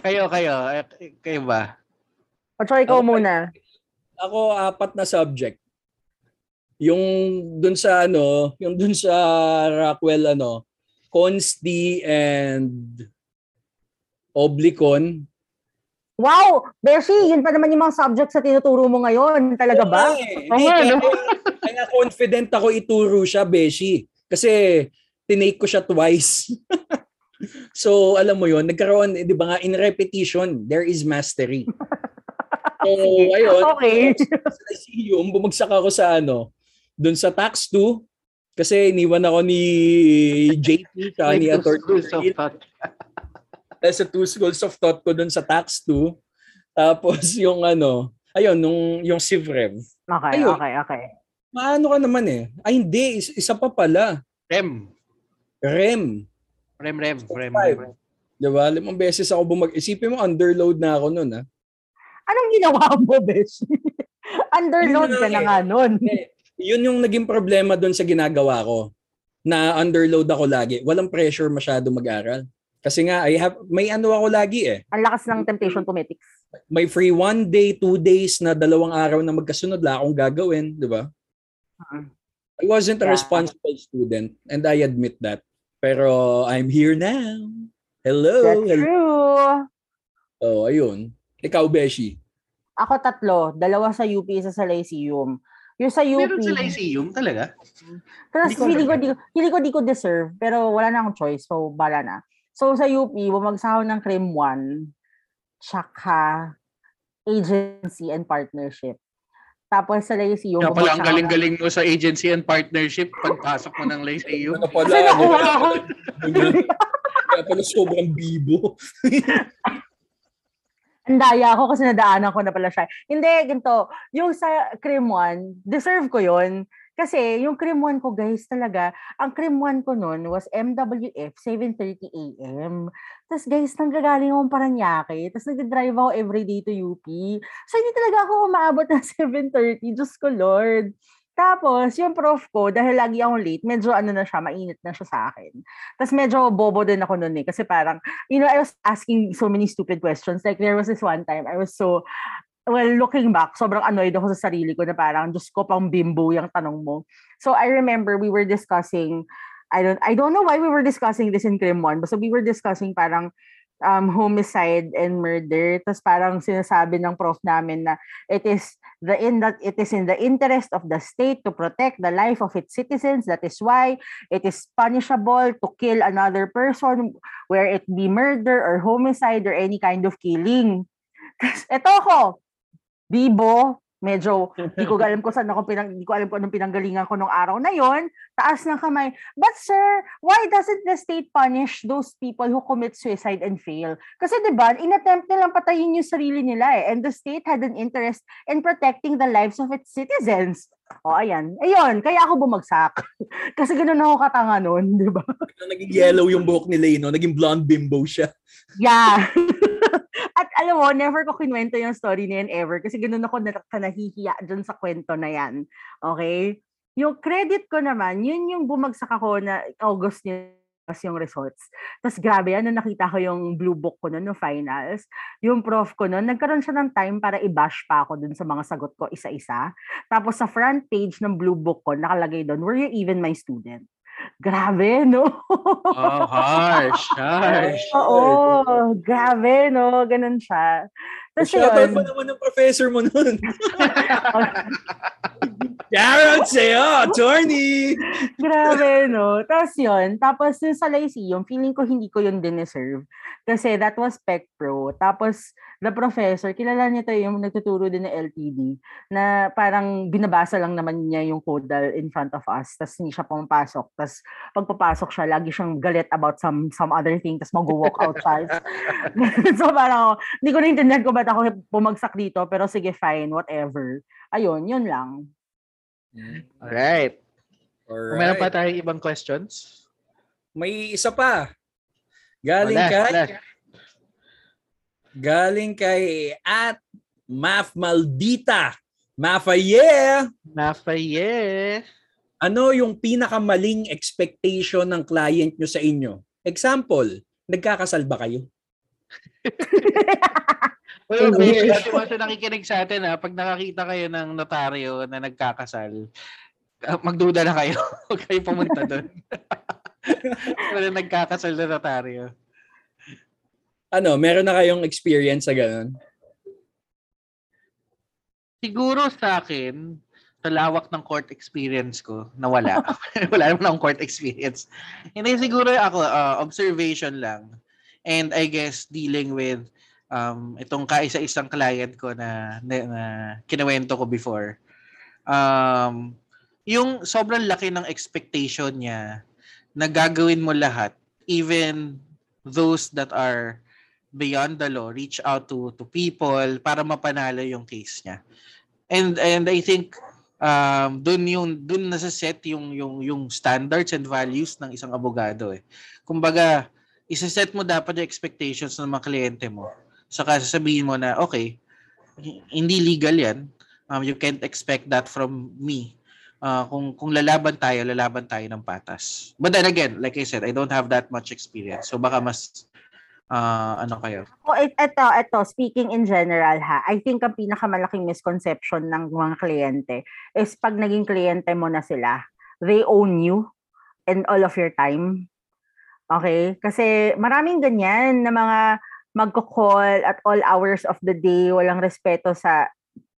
kayo, kayo. Eh, Kayo ba? O, ikaw Okay. muna. Ako apat na subject. Yung dun sa ano, yung dun sa Rockwell ano, Consti and Oblicon. Wow! Beshi, yun pa naman yung mga subjects na tinuturo mo ngayon. Talaga ba? Eh, Oo Hindi, nga, kaya, kaya confident ako ituro siya, Beshi. Kasi tinake ko siya twice. so, alam mo yon nagkaroon, eh, di ba nga, in repetition, there is mastery. So, ayun. Okay. sa Lyceum, bumagsak ako sa ano, dun sa tax 2, kasi iniwan ako ni JP ka ni thought. eh, sa two schools of thought ko dun sa tax 2. Tapos yung ano, ayun, nung, yung CivRev. Okay, Ayun. okay, okay. Maano ka naman eh. Ay hindi, is- isa pa pala. Rem. REM. Rem, Rem. Rem, Five. Rem. Diba? Limang beses ako bumag... Isipin mo, underload na ako nun, ha? Anong ginawa mo, Beshi? Underload Yun ka lang na eh. nga nun. Yun yung naging problema doon sa ginagawa ko. Na underload ako lagi. Walang pressure masyado mag-aral. Kasi nga, I have, may ano ako lagi eh. Ang lakas ng temptation to metics. May free one day, two days na dalawang araw na magkasunod. Wala akong gagawin, di ba? Mhm. I wasn't a Yeah. responsible student and I admit that. Pero I'm here now. Hello. That's hello. true. Oh, ayun. Ikaw, Beshi. Ako tatlo. Dalawa sa UP, isa sa Lyceum. Yung sa UP, Meron sa Lyceum talaga? Tapos Hindi ko hindi ko, di, hindi ko, di ko deserve, pero wala na akong choice, so bala na. So sa UP, bumagsak ako ng CRIM 1, tsaka agency and partnership. Tapos sa Lyceum, Kaya pala ang galing-galing mo sa agency and partnership pagpasok mo ng Lyceum. Ano pala? Kasi nakuha ako. Kaya pala sobrang bibo. Ang daya ako kasi nadaanan ko na pala siya. Hindi, ganito. Yung sa CRIM 1, deserve ko yon Kasi yung CRIM 1 ko, guys, talaga, ang CRIM 1 ko noon was MWF 7.30 a.m. Tapos guys, nanggagaling akong Paranaque. Tapos nag-drive ako everyday to UP. So hindi talaga ako umaabot ng 7.30. Diyos ko, Lord. Tapos, yung prof ko, dahil lagi akong late, medyo ano na siya, mainit na siya sa akin. Tapos medyo bobo din ako noon eh. Kasi parang, you know, I was asking so many stupid questions. Like, there was this one time, I was so, well, looking back, sobrang annoyed ako sa sarili ko na parang, Diyos ko, pang bimbo yung tanong mo. So, I remember we were discussing, I don't, I don't know why we were discussing this in Crim 1, basta we were discussing parang, um, homicide and murder. Tapos parang sinasabi ng prof namin na it is the in that it is in the interest of the state to protect the life of its citizens. That is why it is punishable to kill another person, where it be murder or homicide or any kind of killing. Eto ako, bibo, medyo di ko alam kung saan ako pinang di ko alam kung anong pinanggalingan ko nung araw na yon taas ng kamay. But sir why doesn't the state punish those people who commit suicide and fail? Kasi 'di ba inattempt nilang patayin yung sarili nila eh. And the state had an interest in protecting the lives of its citizens. O ayan. Ayun kaya ako bumagsak. Kasi ganoon ako katanga noon 'di ba? Naging yellow yung buhok ni Leno. Naging blonde bimbo siya. Yeah. At alam mo, never ko kinuwento yung story na yan ever kasi ganun ako na, nahihiya dyan sa kwento na yan. Okay? Yung credit ko naman, yun yung bumagsak ako na August niya yung results. Tapos grabe yan, nung nakita ko yung blue book ko noon, no finals, yung prof ko noon, nagkaroon siya ng time para i-bash pa ako dun sa mga sagot ko isa-isa. Tapos sa front page ng blue book ko, nakalagay doon, were you even my student? Grabe, no? Oh, harsh, harsh. Oo, grabe, no? Ganun siya. Tapos Shoutout yun, pa naman ng professor mo nun. Shoutout sa'yo, attorney! Grabe, no? Tapos yun. Tapos yung sa Lyceum, feeling ko hindi ko yun dineserve. Kasi that was Spec Pro. Tapos the professor, kilala niya tayo yung nagtuturo din ng LTD na parang binabasa lang naman niya yung codal in front of us. Tapos hindi siya pumapasok. Tapos pagpapasok siya, lagi siyang galit about some some other thing. Tapos mag-walk outside. so parang, hindi ko naintindihan ko ba't ako pumagsak dito. Pero sige, fine, whatever. Ayun, yun lang. Alright. Alright. Kung meron pa tayong ibang questions? May isa pa. Galing Wala, kay wala. galing kay at Maf Maldita. Mafaye, Nafaye. ano yung pinakamaling expectation ng client nyo sa inyo? Example, nagkakasal ba kayo? Well, English. dati siya nakikinig sa atin ha, pag nakakita kayo ng notaryo na nagkakasal, ah, magduda na kayo. Huwag kayo pumunta doon. Wala nagkakasal na notaryo. Ano, meron na kayong experience sa ganun? Siguro sa akin, sa lawak ng court experience ko, nawala. Wala naman akong court experience. Hindi siguro ako, ah, observation lang. And I guess dealing with um, itong kaisa-isang client ko na, na, na kinuwento ko before. Um, yung sobrang laki ng expectation niya na gagawin mo lahat, even those that are beyond the law, reach out to to people para mapanalo yung case niya. And and I think um doon yung doon nasa set yung yung yung standards and values ng isang abogado eh. Kumbaga, isa-set mo dapat yung expectations ng mga kliyente mo. Saka sasabihin mo na okay, hindi legal 'yan. Um, you can't expect that from me. Uh, kung kung lalaban tayo, lalaban tayo ng patas. But then again, like I said, I don't have that much experience. So baka mas uh, ano kayo? Oh, et, eto, eto, speaking in general ha, I think ang pinakamalaking misconception ng mga kliyente is pag naging kliyente mo na sila, they own you and all of your time. Okay? Kasi maraming ganyan na mga magko-call at all hours of the day, walang respeto sa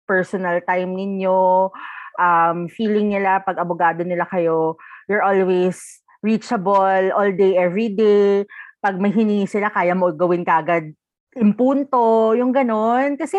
personal time ninyo, um, feeling nila pag abogado nila kayo, you're always reachable all day, every day, pag may hiningi sila, kaya mo gawin kagad impunto, yung ganon. Kasi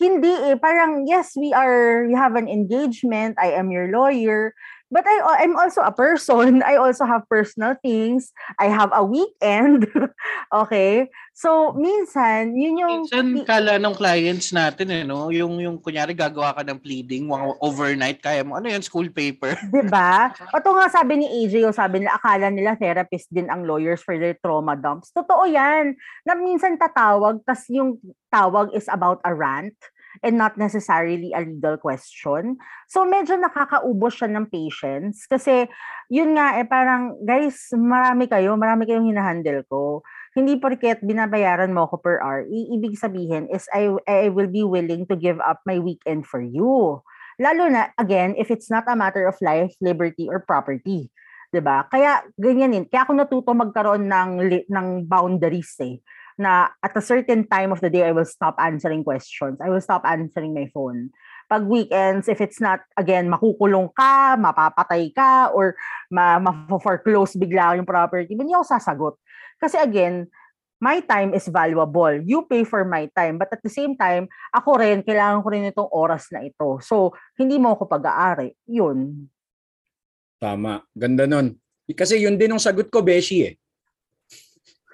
hindi eh, parang yes, we are, we have an engagement, I am your lawyer, but I, I'm also a person. I also have personal things. I have a weekend. okay? So, minsan, yun yung... Minsan kala ng clients natin eh, no? Yung, yung kunyari gagawa ka ng pleading, overnight, kaya mo, ano yan, school paper? 'di ba? O to nga sabi ni AJ, o sabi nila akala nila therapist din ang lawyers for their trauma dumps. Totoo 'yan. Na minsan tatawag tas yung tawag is about a rant and not necessarily a legal question. So medyo nakakaubos siya ng patience kasi yun nga eh parang guys, marami kayo, marami kayong hinahandle ko. Hindi porket binabayaran mo ako per hour, ibig sabihin is I I will be willing to give up my weekend for you. Lalo na, again, if it's not a matter of life, liberty, or property. 'di ba? Kaya ganyan din. Kaya ako natuto magkaroon ng ng boundaries eh na at a certain time of the day I will stop answering questions. I will stop answering my phone. Pag weekends, if it's not, again, makukulong ka, mapapatay ka, or ma, ma-foreclose bigla yung property, hindi ako sasagot. Kasi again, my time is valuable. You pay for my time. But at the same time, ako rin, kailangan ko rin itong oras na ito. So, hindi mo ako pag-aari. Yun. Tama. Ganda nun. Kasi yun din ang sagot ko, Beshi eh.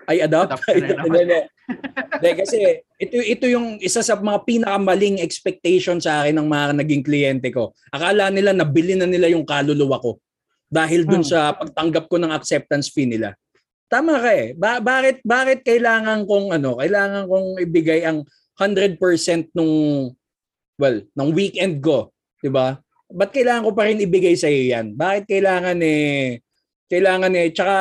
I adopt. Adopt ka na naman. Hindi, kasi ito, ito yung isa sa mga pinakamaling expectation sa akin ng mga naging kliyente ko. Akala nila nabili na nila yung kaluluwa ko dahil dun Hmm. sa pagtanggap ko ng acceptance fee nila. Tama ka eh. Ba- bakit bakit kailangan kong ano, kailangan kong ibigay ang 100% nung well, ng weekend ko, 'di ba? Ba't kailangan ko pa rin ibigay sa iyo 'yan? Bakit kailangan eh kailangan eh tsaka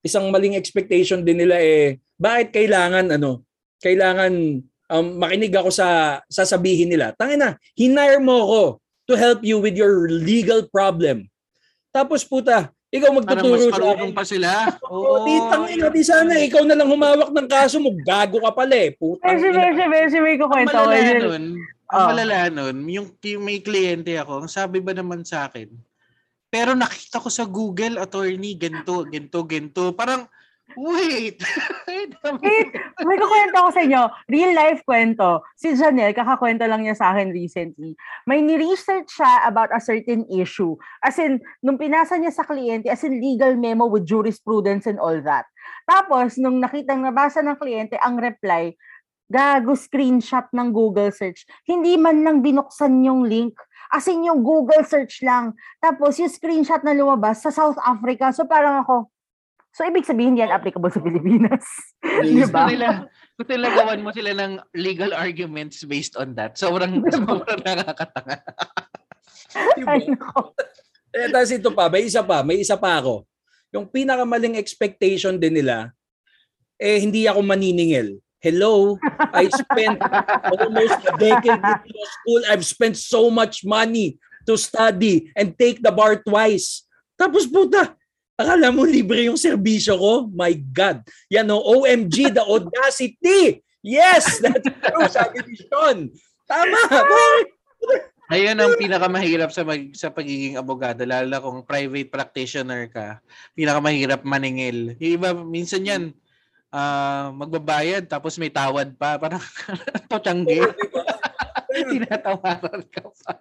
isang maling expectation din nila eh bakit kailangan ano kailangan um, makinig ako sa sasabihin nila tangina hinire mo ako to help you with your legal problem tapos puta ikaw magtuturo sa akin pa sila. Oo, di tangina, di sana ikaw na lang humawak ng kaso mo, gago ka pala eh. Putang Beshi, ina. beshi, beshi, may Ang kukwento ko. malala Yun- nun, Ang Oh. malala nun, yung, yung may kliyente ako, ang sabi ba naman sa akin, pero nakita ko sa Google, attorney, ganito, ganito, ganito. Parang, wait. Wait may kukwento ko sa inyo. Real life kwento. Si Janelle, kakakwento lang niya sa akin recently. May ni-research siya about a certain issue. As in, nung pinasa niya sa kliyente, as in legal memo with jurisprudence and all that. Tapos, nung nakita, nabasa ng kliyente, ang reply, gago screenshot ng Google search. Hindi man lang binuksan yung link. As in, yung Google search lang. Tapos, yung screenshot na lumabas sa South Africa. So, parang ako, so, ibig sabihin, yan applicable sa Pilipinas. Di ba? nila, gusto nila gawan mo sila ng legal arguments based on that. Sobrang, sobrang nakakatanga. Ay, nako. Eh, tapos ito pa, may isa pa, may isa pa ako. Yung pinakamaling expectation din nila, eh hindi ako maniningil. Hello, I spent almost a decade in law school. I've spent so much money to study and take the bar twice. Tapos puta, akala mo libre yung serbisyo ko? My God. Yan o, OMG, the audacity. Yes, that's true, sabi ni Sean. Tama. Ayun ang pinakamahirap sa mag, sa pagiging abogado lalo na kung private practitioner ka. Pinakamahirap maningil. Iba minsan 'yan ah magbabayad tapos may tawad pa parang totsangge. Tinatawaran ka pa.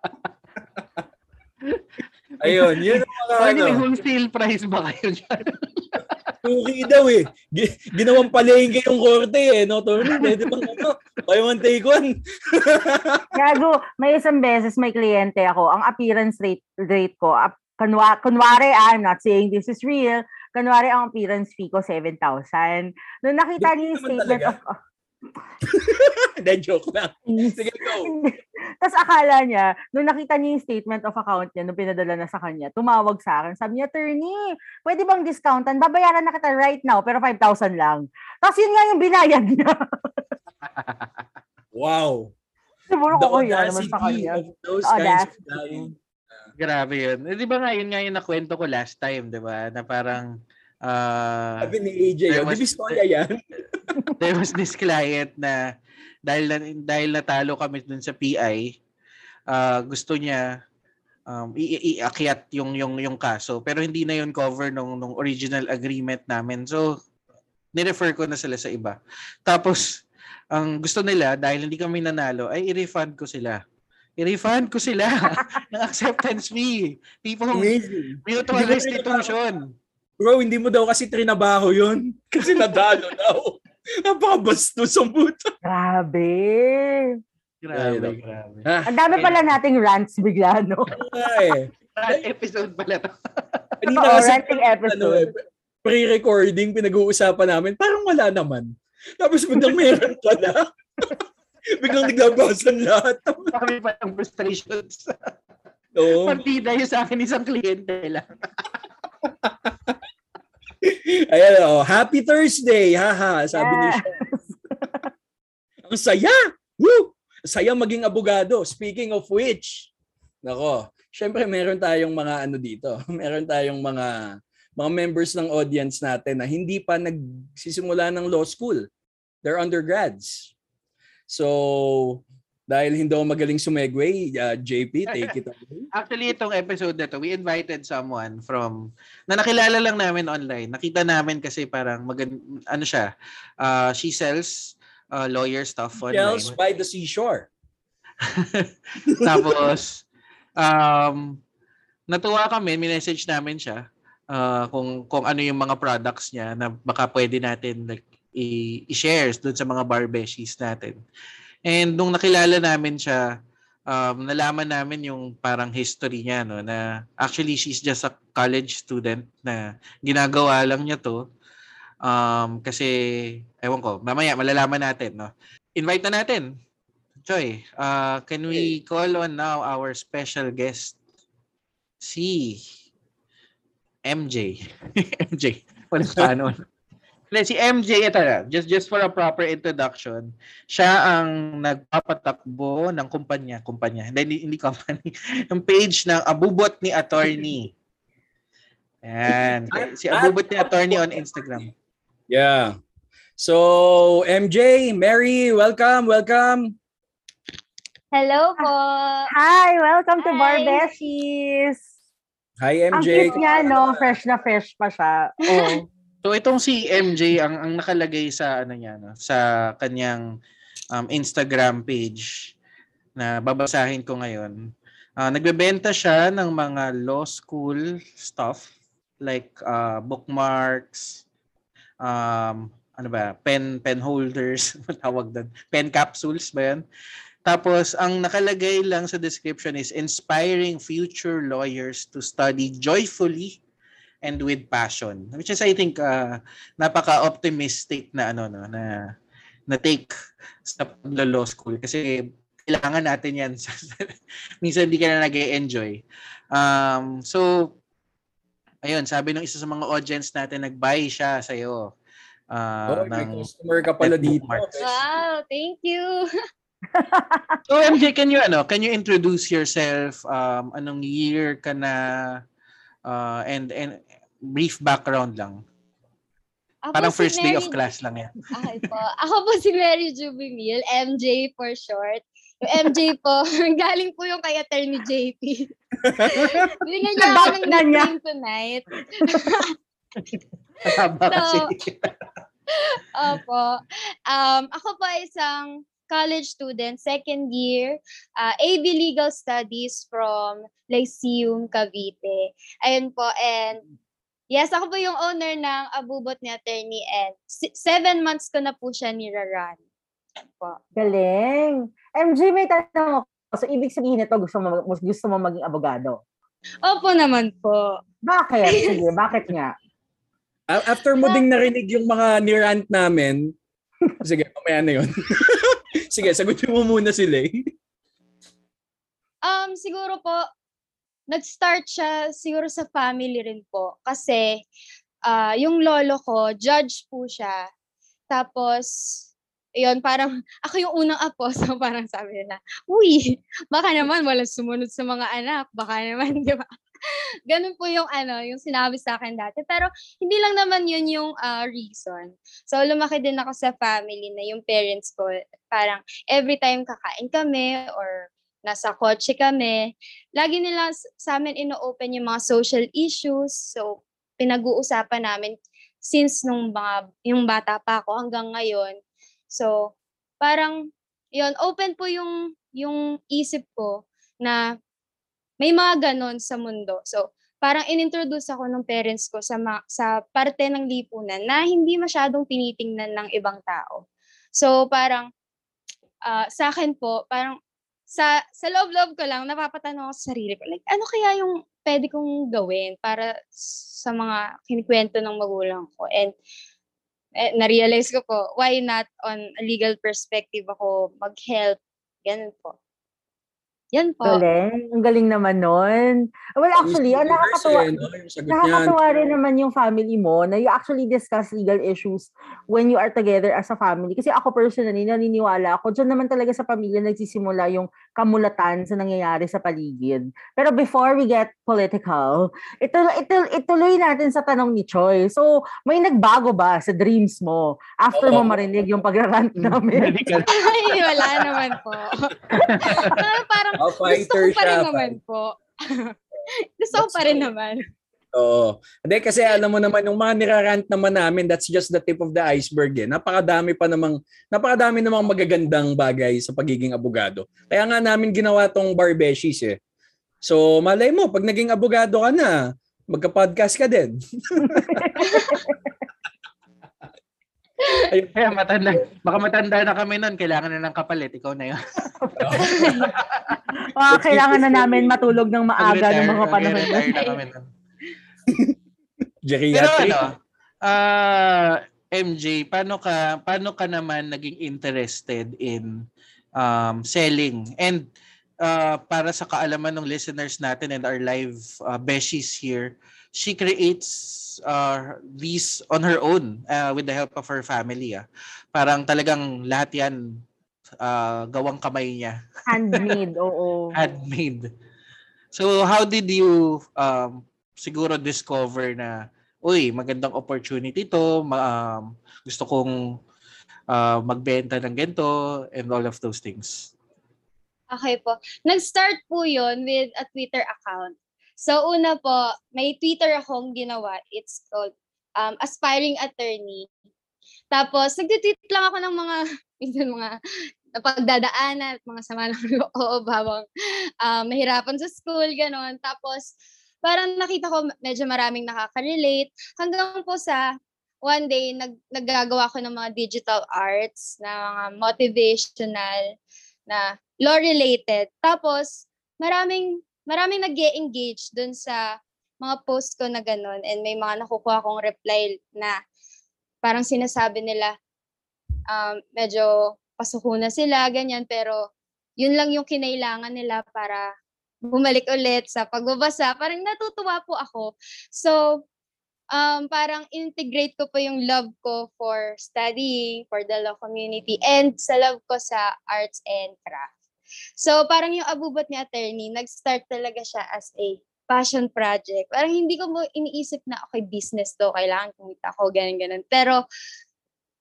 Ayun, yun ang mga Ano, may wholesale price ba kayo dyan? Tuki daw eh. Gi- ginawang palengke yung korte eh. No, Tony, pwede bang ano? Buy one, take one. Gago, may isang beses may kliyente ako. Ang appearance rate rate ko, ap- kunwa, kunwari, I'm not saying this is real, kunwari ang appearance fee ko 7,000. Nung nakita niyo yung statement talaga? of Then joke lang. Sige, go. Tapos akala niya, nung nakita niya yung statement of account niya, nung pinadala na sa kanya, tumawag sa akin. Sabi niya, attorney, pwede bang discountan? Babayaran na kita right now, pero 5,000 lang. Tapos yun nga yung binayad niya. Wow. Siguro ko kaya naman sa kanya. of those The kinds of lying. Grabe yun. Eh, di ba nga yun nga yung nakwento ko last time, di ba? Na parang ah Sabi ni AJ, There oh, di was- Biscoya yan? there was this client na dahil na, dahil natalo kami dun sa PI, ah, gusto niya um, i- iakyat yung yung yung kaso pero hindi na yun cover nung nung original agreement namin. So ni-refer ko na sila sa iba. Tapos ang gusto nila dahil hindi kami nanalo ay i-refund ko sila. I-refund ko sila ng acceptance fee. Tipo Amazing. mutual restitution. Bro, hindi mo daw kasi trinabaho yun. Kasi nadalo daw. Napakabastos ang puta. Grabe. Grabe, Ayun. grabe. Ha? Ang dami pala nating rants bigla, no? eh. episode pala to. Kanina Oo, kasi, ranting ano episode. eh, pre-recording, pinag-uusapan namin, parang wala naman. Tapos biglang meron pala. biglang naglabasan lahat. Kami pa ng frustrations. Oo. Partida yung sa akin isang kliyente lang. Ayan, oh, happy Thursday, haha, sabi ni Yes. Sean. Ang saya! Woo! Saya maging abogado. Speaking of which, nako, syempre meron tayong mga ano dito. Meron tayong mga mga members ng audience natin na hindi pa nagsisimula ng law school. They're undergrads. So, dahil hindi ako magaling sumegway, uh, JP, take it away. Actually, itong episode na to, we invited someone from, na nakilala lang namin online. Nakita namin kasi parang, magan, ano siya, uh, she sells uh, lawyer stuff Shells online. by the seashore. Tapos, um, natuwa kami, minessage namin siya uh, kung kung ano yung mga products niya na baka pwede natin like, i- i-share doon sa mga bar besties natin. And nung nakilala namin siya, um, nalaman namin yung parang history niya, no, na actually she's just a college student na ginagawa lang niya to um, kasi, ewan ko, mamaya malalaman natin. No? Invite na natin. Joy, uh, can we call on now our special guest, si MJ. MJ. Walang paano. Hindi, si MJ, ito na, just, just for a proper introduction, siya ang nagpapatakbo ng kumpanya, kumpanya, hindi, hindi, hindi company, yung page ng Abubot ni Attorney. Yan. Si Abubot ni Attorney on Instagram. Yeah. So, MJ, Mary, welcome, welcome. Hello po. Hi! Welcome to Hi. Barbeshies! Hi Ang MJ. cute niya, no? Fresh na fresh pa siya. Oh. So itong si MJ ang ang nakalagay sa ano niya no, sa kanyang um, Instagram page na babasahin ko ngayon. Ah, nagbebenta siya ng mga law school stuff like uh, bookmarks, um, ano ba, pen pen holders, tawag doon, pen capsules ba 'yan? Tapos ang nakalagay lang sa description is inspiring future lawyers to study joyfully and with passion. Which is I think uh, napaka-optimistic na ano no na na take sa paglo-law school kasi kailangan natin yan. Minsan hindi ka na nag-enjoy. Um, so, ayun, sabi ng isa sa mga audience natin, nag-buy siya sa'yo. Oh, Uh, may ng, customer ka pala dito. bookmarks. Wow, thank you. so MJ, can you ano, can you introduce yourself? Um, anong year ka na uh, and and brief background lang. Ako Parang si first day Mary- of class lang yan. Ay po. Ako po si Mary Jubilil, MJ for short. Yung MJ po, galing po yung kay attorney JP. Binigyan niya ako ng nickname tonight. Kasi. Opo. Um, ako po ay isang college student, second year, uh, AB Legal Studies from Lyceum, Cavite. Ayun po, and yes, ako po yung owner ng Abubot ni Attorney and si- seven months ko na po siya niraran. Po. Galing. MJ, may tanong ako. So, ibig sabihin nito, gusto mo, gusto mo maging abogado. Opo naman po. Bakit? Sige, bakit nga? After mo ding narinig yung mga nirant namin, sige, mamaya na yun. sige, sagutin mo muna sila eh. Um, siguro po, nag-start siya siguro sa family rin po. Kasi, ah yung lolo ko, judge po siya. Tapos, yun, parang, ako yung unang apo, so parang sabi nila, uy, baka naman walang sumunod sa mga anak, baka naman, di ba? Ganun po yung ano, yung sinabi sa akin dati. Pero hindi lang naman yun yung ah, reason. So lumaki din ako sa family na yung parents ko, parang every time kakain kami or nasa kotse kami, lagi nila sa amin ino-open yung mga social issues. So pinag-uusapan namin since nung mga, yung bata pa ako hanggang ngayon. So parang yun, open po yung yung isip ko na may mga ganon sa mundo. So, parang inintroduce ako ng parents ko sa ma- sa parte ng lipunan na hindi masyadong tinitingnan ng ibang tao. So, parang ah, sa akin po, parang sa sa loob-loob ko lang napapatanong ako sa sarili ko, like ano kaya yung pwede kong gawin para sa mga kinikwento ng magulang ko. And eh, na-realize ko po, why not on a legal perspective ako mag-help. Ganun po. Yan po. Galing. Ang galing naman nun. Well, actually, ang nakakatuwa, Eh, no? Yung sagot niyan. Nakakatuwa rin naman yung family mo na you actually discuss legal issues when you are together as a family. Kasi ako personally, naniniwala ako, dyan naman talaga sa pamilya nagsisimula yung kamulatan sa nangyayari sa paligid. Pero before we get political, ito, ito, ituloy natin sa tanong ni Choi. So, may nagbago ba sa dreams mo after mo marinig yung pagrarant namin? Medical. Ay, wala naman po. Pero parang Oh, gusto ko pa rin siya. naman po. gusto ko pa rin naman. Oo. Hindi, kasi alam mo naman, yung mga nirarant naman namin, that's just the tip of the iceberg eh. Napakadami pa namang, napakadami namang magagandang bagay sa pagiging abogado. Kaya nga namin ginawa tong Barbeshies eh. So, malay mo, pag naging abogado ka na, magka-podcast ka din. Kaya matanda, baka matanda na kami nun, kailangan na ng kapalit, ikaw na yun. Ah, kailangan na namin matulog ng maaga ng mga panahon. na Mag-retire na kami nun. Pero ano, ah MJ, paano ka paano ka naman naging interested in um, selling? And uh, para sa kaalaman ng listeners natin and our live uh, beshies here, she creates uh, these on her own uh, with the help of her family. Ah. Parang talagang lahat yan uh, gawang kamay niya Handmade, oo. handmade. So how did you um siguro discover na uy, magandang opportunity to, um, gusto kong uh, magbenta ng ganito and all of those things. Okay po. Nag-start po yon with a Twitter account. So una po, may Twitter akong ginawa. It's called um, Aspiring Attorney. Tapos, nag-tweet lang ako ng mga, minsan mga napagdadaanan at mga sama ng loob habang um, mahirapan sa school, gano'n. Tapos, parang nakita ko medyo maraming nakaka-relate. Hanggang po sa one day, nag, naggagawa ko ng mga digital arts na mga motivational na law-related. Tapos, maraming, maraming nag engage dun sa mga post ko na ganun and may mga nakukuha akong reply na parang sinasabi nila um, medyo pasuko na sila, ganyan, pero yun lang yung kinailangan nila para bumalik ulit sa pagbabasa. Parang natutuwa po ako. So, um, parang integrate ko po yung love ko for studying, for the law community, and sa love ko sa arts and craft. So, parang yung abubot ni attorney, nag-start talaga siya as a passion project. Parang hindi ko mo iniisip na, okay, business to, kailangan kumita ko, ganun, ganun. Pero,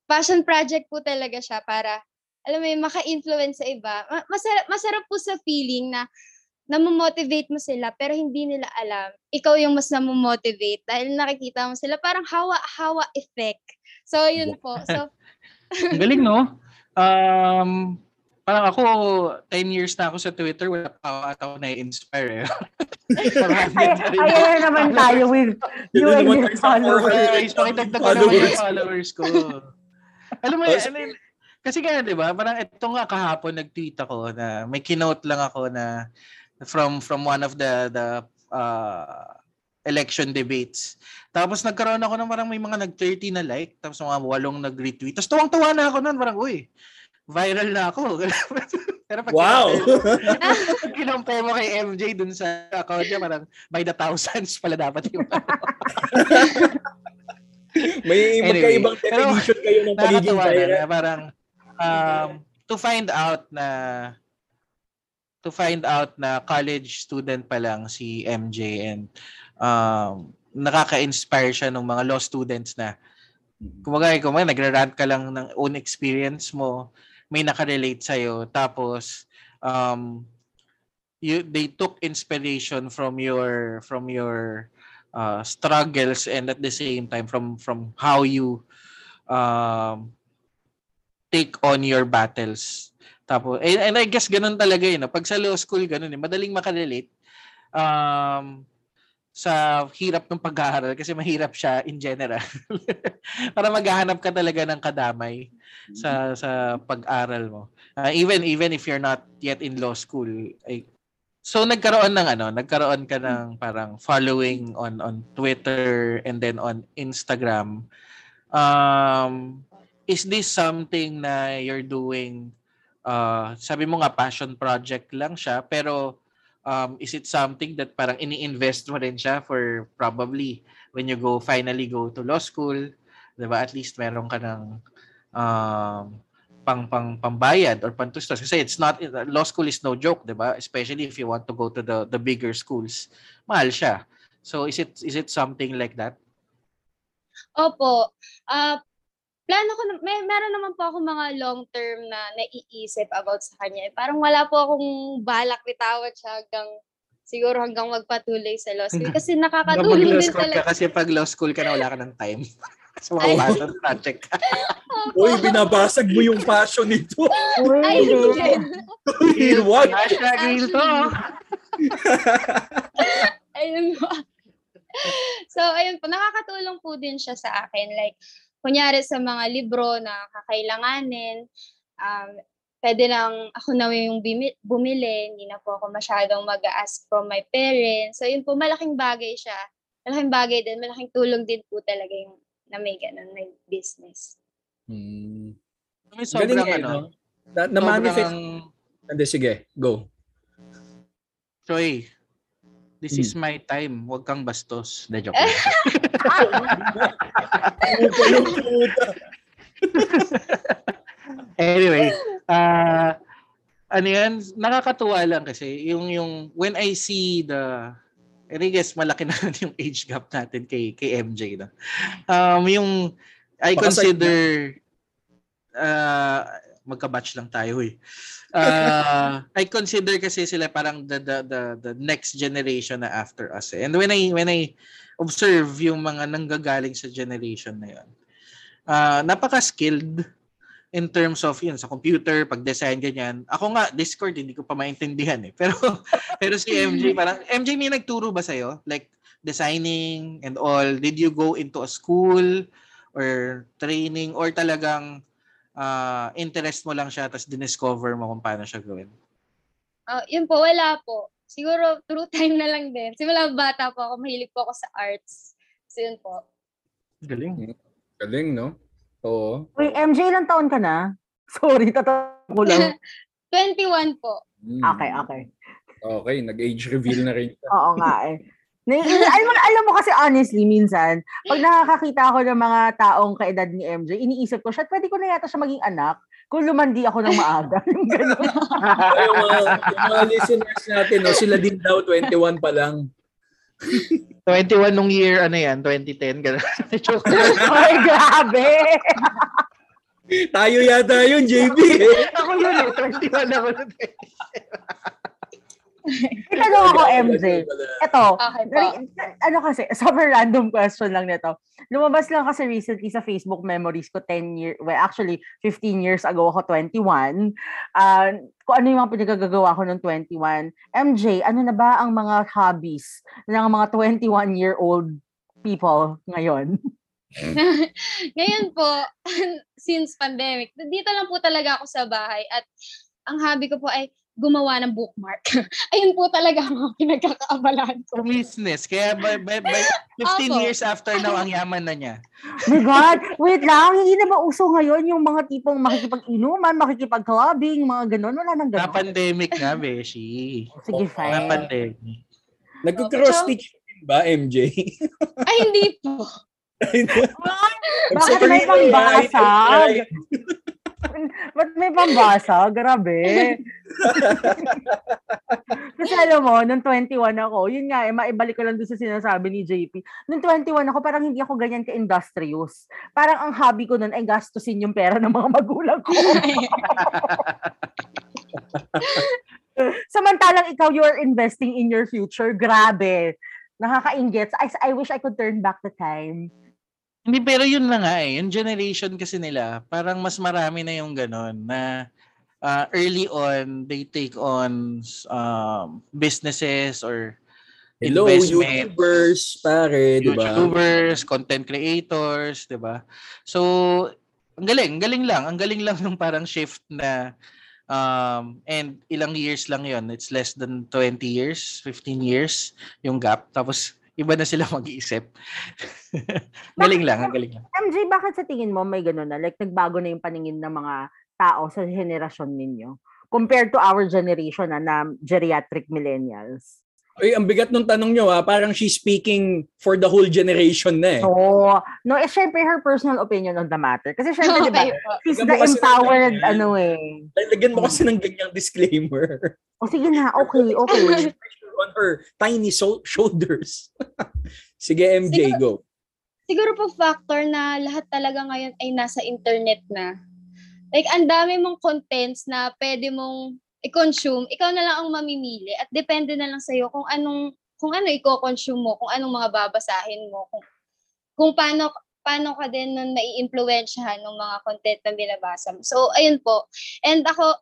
passion project po talaga siya para, alam mo yun, maka-influence sa iba. Masarap, masarap po sa feeling na namomotivate mo sila pero hindi nila alam. Ikaw yung mas namomotivate dahil nakikita mo sila parang hawa-hawa effect. So, yun po. So, Ang galing, no? Um, parang ako, 10 years na ako sa Twitter, wala pa ako na-inspire eh. Ay, ayan na naman tayo with you and your followers. Guys, pakidagdag ko naman yung followers ko. Alam mo, yun, kasi nga, di ba, parang ito nga kahapon nag-tweet ako na may kinote lang ako na from from one of the the uh, election debates. Tapos nagkaroon ako ng parang may mga nag-30 na like, tapos mga walong nag-retweet. Tapos tuwang-tuwa na ako noon, parang, uy, viral na ako. Pero pag wow! kinumpay mo kay MJ dun sa account niya, parang by the thousands pala dapat yung May Anyway, magkaibang definition kayo ng pagiging viral. na parang um, to find out na to find out na college student pa lang si MJ and um, nakaka-inspire siya ng mga law students na kumbaga, kumbaga nagra-rant ka lang ng own experience mo, may nakarelate sa'yo, tapos um, you, they took inspiration from your from your uh, struggles and at the same time from from how you um, take on your battles. Tapos, and, and I guess ganun talaga yun. No? Pag sa law school, ganun eh. Madaling makarelate. Um, sa hirap ng pag-aaral kasi mahirap siya in general. Para maghahanap ka talaga ng kadamay sa sa pag-aral mo. Uh, even even if you're not yet in law school. Ay, so nagkaroon ng ano, nagkaroon ka ng parang following on on Twitter and then on Instagram. Um is this something na you're doing uh, sabi mo nga passion project lang siya pero um, is it something that parang ini-invest mo rin siya for probably when you go finally go to law school, 'di ba? At least meron ka ng um, pang pang pambayad or pantustos kasi it's not law school is no joke, 'di ba? Especially if you want to go to the the bigger schools. Mahal siya. So is it is it something like that? Opo. Uh, plano ko, na- may, meron naman po ako mga long term na naiisip about sa kanya. Parang wala po akong balak bitawat siya hanggang siguro hanggang magpatuloy sa law school. Kasi Hanggang nakakatulong din school ka talaga. kasi pag law school ka na wala ka ng time. sa mga Ay. passion project ka. Uy, binabasag mo yung passion nito. Ay, hindi. Uy, what? Hashtag real ayun po. so, ayun po, nakakatulong po din siya sa akin. Like, kunyari sa mga libro na kakailanganin, um, pwede lang ako na yung bumili, hindi na po ako masyadong mag-ask from my parents. So, yun po, malaking bagay siya. Malaking bagay din, malaking tulong din po talaga yung na may ganun, may business. Hmm. May Galing sobrang eh, ano, no? Na, na-manifest. sobrang- Hindi, sige, go. Troy, this Hmm. is my time. Huwag kang bastos. Na joke. anyway, uh, ano yan, nakakatuwa lang kasi yung yung when I see the and I guess malaki na yung age gap natin kay kay MJ no. Um yung I Baka consider uh magka-batch lang tayo eh. Uh, I consider kasi sila parang the, the the the next generation na after us. Eh. And when I when I observe yung mga nanggagaling sa generation na yun, uh, napaka-skilled in terms of yun sa computer, pag-design ganyan. Ako nga Discord hindi ko pa maintindihan eh. Pero pero si MJ parang MJ may nagturo ba sa Like designing and all? Did you go into a school or training or talagang uh, interest mo lang siya tapos diniscover mo kung paano siya gawin? Uh, yun po, wala po. Siguro through time na lang din. Simula bata po ako, mahilig po ako sa arts. So yun po. Galing. Galing, no? Oo. Wait, MJ, ilang taon ka na? Sorry, tatanong ko lang. 21 po. Hmm. Okay, okay. Okay, nag-age reveal na rin. Oo nga eh. Alam, mo, alam mo kasi honestly, minsan, pag nakakakita ako ng mga taong kaedad ni MJ, iniisip ko, siya, pwede ko na yata siya maging anak kung lumandi ako ng maaga. Yung yung, mga, yung mga listeners natin, no, sila din daw 21 pa lang. 21 nung year, ano yan, 2010. Ganun. Joke. Ay, grabe! Tayo yata yun, JB. ako yun eh, 21 ako. Itanong ako, MJ. Ito, Okay ano kasi, super random question lang nito. Lumabas lang kasi recently sa Facebook memories ko 10 years, well actually 15 years ago ako 21. Uh, kung ano yung mga pinagagagawa ko noong 21. MJ, ano na ba ang mga hobbies ng mga 21-year-old people ngayon? Ngayon po, since pandemic, dito lang po talaga ako sa bahay at ang hobby ko po ay gumawa ng bookmark. Ayun po talaga ang mga pinagkakaabalahan ko. Business. Kaya by, by, by 15 Opo. years after now, ang yaman na niya. My God, wait lang, hindi na ba uso ngayon yung mga tipong makikipag-inuman, makikipag-clubbing, mga ganun? Wala nang Na ganun. pandemic na, Beshi. Sige, fine. pandemic. Nag-cross-stitch ba, MJ? Ay, hindi po. Bakit may pambasag? Ba't may pambasa? Grabe. Kasi alam mo, nung 21 ako, yun nga, eh, maibalik ko lang doon sa sinasabi ni JP. Nung 21 ako, parang hindi ako ganyan ka-industrious. Parang ang hobby ko nun ay gastusin yung pera ng mga magulang ko. Samantalang ikaw, you're investing in your future. Grabe. Nakaka-inggit. I, I wish I could turn back the time. Hindi, pero yun na nga eh. Yung generation kasi nila, parang mas marami na yung ganun na uh, early on, they take on um, businesses or Hello, investment. YouTubers, pare, di ba? YouTubers, content creators, 'di ba? So, ang galing, ang galing lang, ang galing lang nung parang shift na um and ilang years lang 'yon. It's less than 20 years, 15 years yung gap. Tapos iba na sila mag-iisip. galing lang, ang galing lang. MJ, bakit sa tingin mo may gano'n na? Like, nagbago na yung paningin ng mga tao sa henerasyon ninyo compared to our generation na, na geriatric millennials? Ay, ang bigat nung tanong nyo ha, parang she's speaking for the whole generation na eh. So, no, eh, syempre her personal opinion on the matter. Kasi syempre, di ba, Okay she's Lagyan the ng empowered, ano eh. Lagyan mo kasi ng ganyang disclaimer. O sige na, okay, okay. on her tiny so- shoulders. Sige, MJ, go. Siguro po factor na lahat talaga ngayon ay nasa internet na. Like, ang dami mong contents na pwede mong i-consume. Ikaw na lang ang mamimili at depende na lang sa'yo kung anong kung ano i-consume mo, kung anong mga babasahin mo, kung, kung paano paano ka din nun nai-impluwensyahan ng mga content na binabasa mo. So, ayun po. And ako,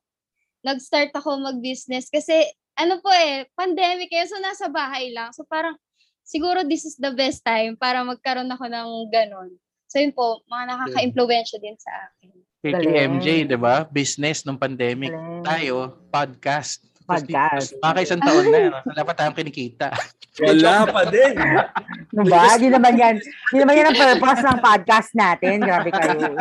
nag-start ako mag-business kasi ano po eh, pandemic eh, so nasa bahay lang. So parang siguro this is the best time para magkaroon ako ng ganon. So yun po, mga nakaka-impluwensya din sa akin. Kay Galing. MJ, 'di ba? Business nung pandemic. Galing. Tayo, podcast. Podcast. Mga isang taon na, wala pa tayong kinikita. Wala pa din. Diba? Di naman yan, di naman yan ang purpose ng podcast natin. Grabe kayo.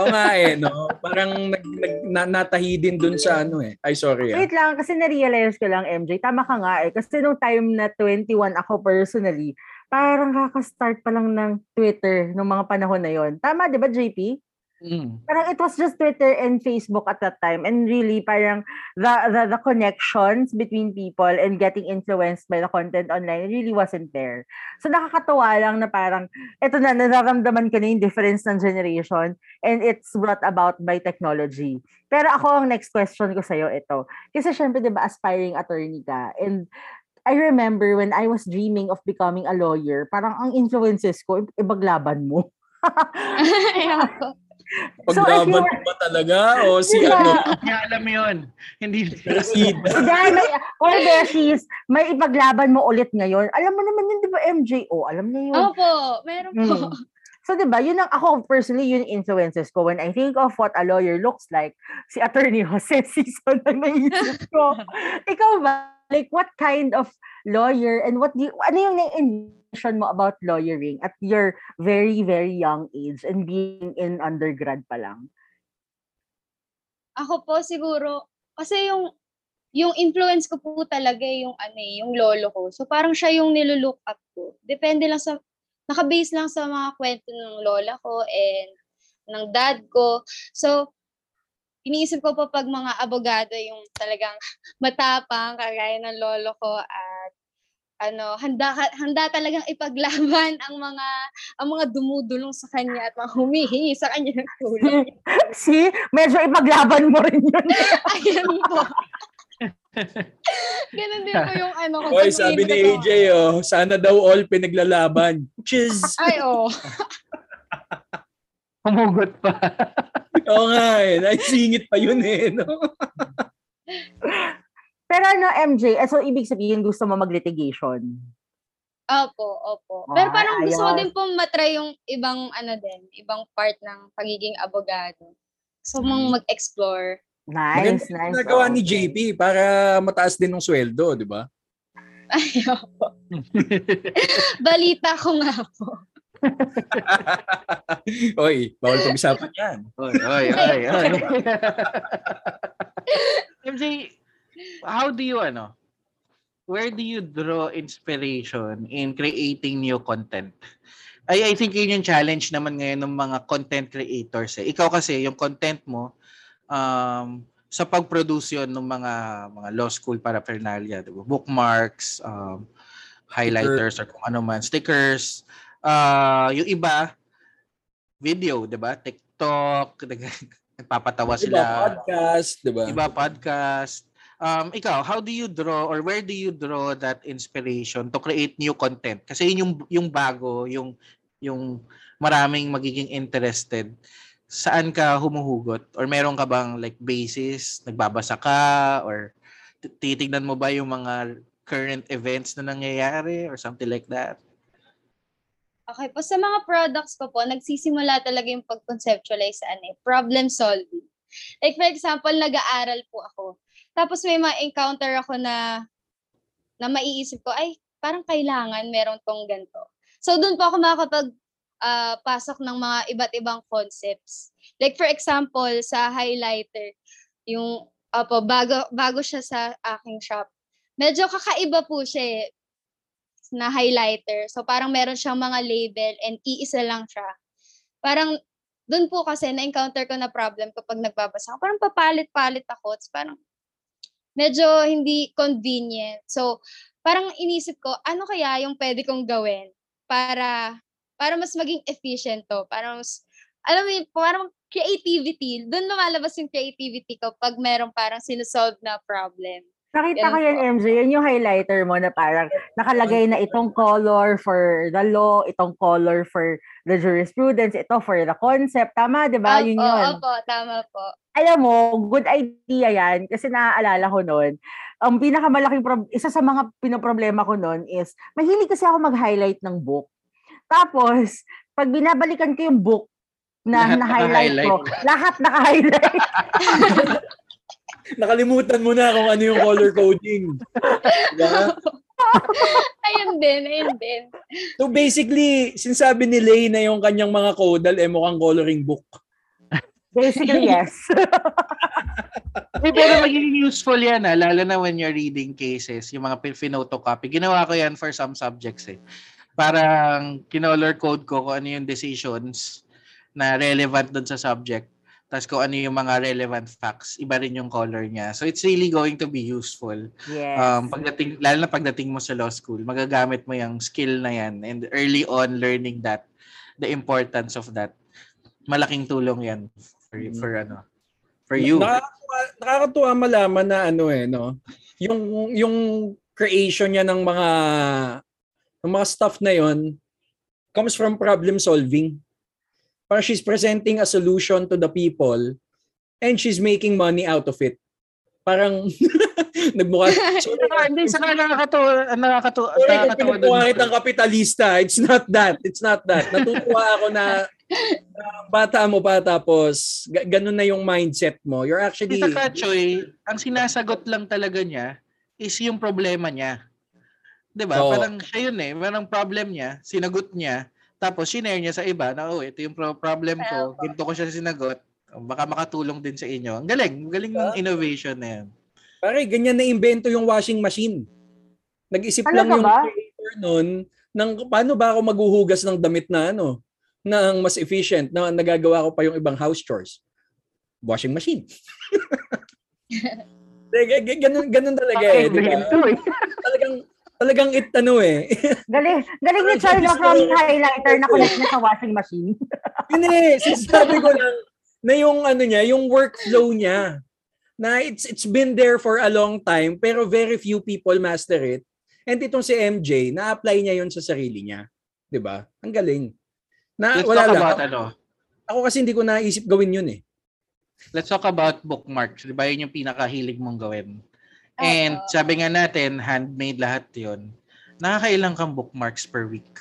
Oo nga eh, no? Parang nag, nag, na, natahi din dun sa ano eh. Ay, sorry ah. Wait lang, kasi na-realize ko lang, MJ, tama ka nga eh. Kasi nung time na 21 ako personally, parang kakastart pa lang ng Twitter nung mga panahon na yon. Tama, di ba, JP? Mm. parang it was just Twitter and Facebook at that time and really parang the, the the connections between people and getting influenced by the content online really wasn't there. So nakakatuwa lang na parang eto na nararamdaman ko na yung difference ng generation and it's brought about by technology. Pero ako ang next question ko sa'yo ito. Kasi syempre 'di ba aspiring attorney ka and I remember when I was dreaming of becoming a lawyer, parang ang influences ko ibaglaban mo. So, Paglaban were- mo ba talaga? O si Yeah. ano? Hindi alam yun. Hindi. Si Dahil may, or besties, may ipaglaban mo ulit ngayon. Alam mo naman yun, di ba, MJO? Alam niya yun. Opo, meron po. Mm. So, di ba, yun ang ako personally, yun influences ko. When I think of what a lawyer looks like, si Attorney Jose Season ang naisip ko. Ikaw ba? Like, what kind of lawyer and what do you, ano yung na-envision mo about lawyering at your very, very young age and being in undergrad pa lang? Ako po siguro, kasi yung yung influence ko po talaga yung ano eh, yung lolo ko. So parang siya yung nilulook up ko. Depende lang sa naka-base lang sa mga kwento ng lola ko and ng dad ko. So iniisip ko pa pag mga abogado yung talagang matapang kagaya ng lolo ko at ano handa handa talagang ipaglaban ang mga ang mga dumudulong sa kanya at mga humihingi sa kanya ng tulong. See? Medyo ipaglaban mo rin yun. Ayan po. Ganun din po yung ano ko. Pag sabi ni iniisip ko. AJ, oh, sana daw all pinaglalaban. Cheers! Ay, oh. Humugot pa. Oo nga eh. Naisingit pa yun eh. No? Pero ano, MJ, eh, so ibig sabihin gusto mo mag-litigation? Opo, opo. Pero Ay, parang gusto ko din po matry yung ibang ano din, ibang part ng pagiging abogado. So, mong mag-explore. Nice, Maganda nice. nagawa ni JP para mataas din ng sweldo, di ba? Ay, opo. Balita ko nga po. Oy, bawal pag-usapan yan. Oy, oy, oy, oy. MJ, how do you ano? Where do you draw inspiration in creating new content? I, I think yun yung challenge naman ngayon ng mga content creators. Eh. Ikaw kasi, yung content mo, um, sa pag-produce yun ng mga mga law school paraphernalia, diba? bookmarks, um, highlighters, or kung ano man, stickers. Uh, yung iba, video, di ba? TikTok, nag- nagpapatawa sila. podcast, di ba? Iba podcast. Um, ikaw, how do you draw or where do you draw that inspiration to create new content? Kasi yun yung, yung bago, yung, yung maraming magiging interested. Saan ka humuhugot? Or meron ka bang like basis, nagbabasa ka, or titignan mo ba yung mga current events na nangyayari or something like that? Okay po, sa mga products ko po, nagsisimula talaga yung pag-conceptualize sa ano, problem solving. Like for example, nag-aaral po ako. Tapos may ma-encounter ako na na maiisip ko, ay, parang kailangan meron tong ganito. So doon po ako makakapag ah, pasok ng mga iba't ibang concepts. Like for example, sa highlighter, yung apo, bago, bago siya sa aking shop. Medyo kakaiba po siya eh na highlighter. So parang meron siyang mga label and iisa lang siya. Parang doon po kasi na-encounter ko na problem kapag nagbabasa ako. Parang papalit-palit ako. Tapos parang medyo hindi convenient. So parang inisip ko, ano kaya yung pwede kong gawin para para mas maging efficient to. Para mas, alam mo yun, parang creativity. Doon lumalabas yung creativity ko pag merong parang sinusolve na problem. Nakita ko yan. MJ. Yan yung highlighter mo na parang nakalagay na itong color for the law, itong color for the jurisprudence, ito for the concept. Tama, di ba? Yun yun. opo, tama po. Alam mo, good idea yan kasi naaalala ko noon. Ang pinakamalaking, prob- isa sa mga pinoproblema ko noon is, mahilig kasi ako mag-highlight ng book. Tapos, pag binabalikan ko yung book na Lahat na-highlight ko, lahat naka-highlight. Nakalimutan mo na kung ano yung color coding. Diba? Ayun din, ayun din. So basically, sinasabi ni Lay na yung kanyang mga codal eh mukhang coloring book. Basically, yes. Eh, pero magiging useful yan, ah, lalo na when you're reading cases, yung mga photocopy. Ginawa ko yan for some subjects eh. Parang kinolor code ko kung ano yung decisions na relevant doon sa subject. Tapos kung ano yung mga relevant facts, iba rin yung color niya. So it's really going to be useful. Yes. Um, pagdating, lalo na pagdating mo sa law school, magagamit mo yung skill na yan and early on learning that, the importance of that. Malaking tulong yan for, Mm. for ano, for you. Nakakatuwa, nakakatuwa malaman na ano eh, no? Yung, yung creation niya ng mga ng mga stuff na yon comes from problem solving. Parang she's presenting a solution to the people and she's making money out of it. Parang nagmukha sorry, Hindi, sa nakakatuwa, nakakatuwa, sorry kung kitang kapitalista. It's not that. It's not that. Natutuwa ako na, bata mo pa tapos ga- ganun na yung mindset mo. You're actually Sa Kachoy, ang sinasagot lang talaga niya is yung problema niya. 'Di ba? Oo. Parang siya yun eh. Parang problem niya, sinagot niya, tapos shinare niya sa iba na, oh, ito yung pro- problem ko, ginto ko siya sinagot, baka makatulong din sa inyo. Ang galing, ang galing ng innovation na yan. Pare, ganyan na invento yung washing machine. Nag-isip lang Talaga yung ba? creator nun ng paano ba ako maghuhugas ng damit na ano, ng mas efficient na nagagawa ko pa yung ibang house chores. Washing machine. De, g- g- ganun, ganun talaga eh. eh. Talagang, talagang it ano eh. Galing, galing ni Char na from highlighter na connect na sa washing machine. Eh, sinasabi ko lang na yung ano niya, yung workflow niya na it's it's been there for a long time pero very few people master it. And itong si MJ, na-apply niya yun sa sarili niya. 'Di ba? Ang galing. Na Let's wala talk lang. about ano, Ako kasi hindi ko naisip gawin yun eh. let's talk about bookmarks. Di ba yun yung pinakahilig mong gawin? And Oo. sabi nga natin, handmade lahat yun. Nakakailang kang bookmarks per week?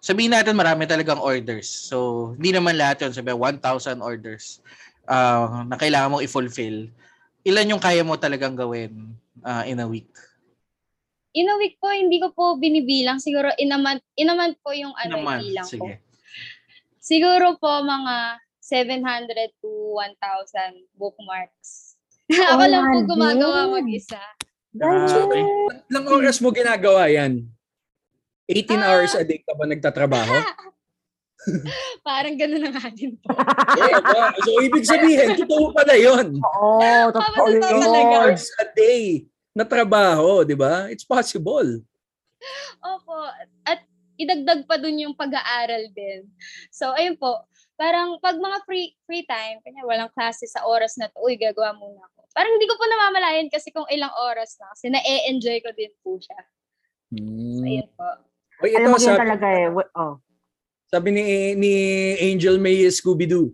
Sabihin natin marami talagang orders. So, hindi naman lahat yun. Sabi 1,000 orders uh, na kailangan mong i-fulfill. Ilan yung kaya mo talagang gawin uh, in a week? In a week po, hindi ko po binibilang. Siguro in a month, in a month po yung ano, Naman, bilang ko. sige. Siguro po mga 700 to 1,000 bookmarks. Ako lang po gumagawa mag-isa. Grabe. Ilang oras mo ginagawa yan? 18 Ah. hours a day ka ba nagtatrabaho? Parang gano'n na nga din po. Aba, so, ibig sabihin, totoo pala yun. Oo, totoo Totoo yun. talaga. hours a day na trabaho, di ba? It's possible. Opo. At idagdag pa dun yung pag-aaral din. So, ayun po. Parang pag mga free free time, kanya walang klase sa oras na to, uy, gagawa muna ako. Parang hindi ko po namamalayan kasi kung ilang oras na. Kasi na-e-enjoy ko din po siya. So, ayun po. Oy, Alam ito, mo yun sabi, talaga eh. Oh. sabi ni, ni Angel May Scooby-Doo,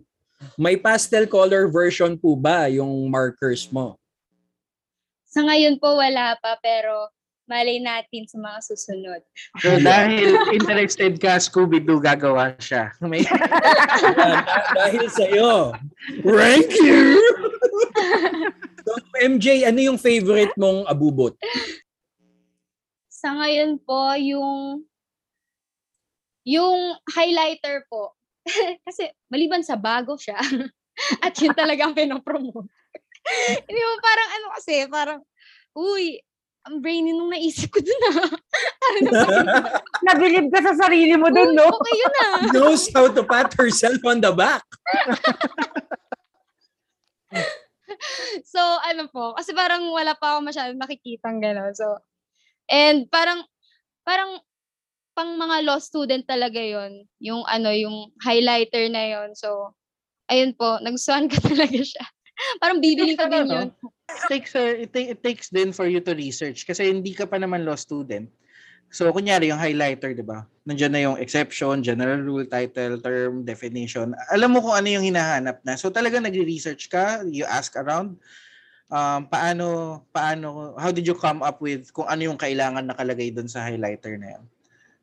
may pastel color version po ba yung markers mo? Sa ngayon po, wala pa. Pero malay natin sa mga susunod. So, dahil interested ka, Scooby-Doo gagawa siya. May, Yan, dah- dahil sa'yo. Rank you! MJ, ano yung favorite mong abubot? Sa ngayon po, yung yung highlighter po. Kasi maliban sa bago siya. at yun talagang pinopromote. Hindi mo parang ano kasi, parang, uy, ang brainy nung naisip ko dun ah. Parang napakinggan. Nabilib ka sa sarili mo dun, Uy, no? okay yun ah. Knows how to pat herself on the back. So, ano po, kasi parang wala pa ako masyadong nakikitang gano'n. So, and parang, parang, pang mga law student talaga yon yung ano, yung highlighter na yon So, ayun po, nagustuhan ko talaga siya. parang bibili ko din yun. it takes uh, it, it takes din for you to research kasi hindi ka pa naman law student. So kunyari yung highlighter, 'di ba? Nandiyan na yung exception, general rule, title, term, definition. Alam mo kung ano yung hinahanap na. So talaga nagre-research ka, you ask around um paano paano how did you come up with kung ano yung kailangan nakalagay doon sa highlighter na yan?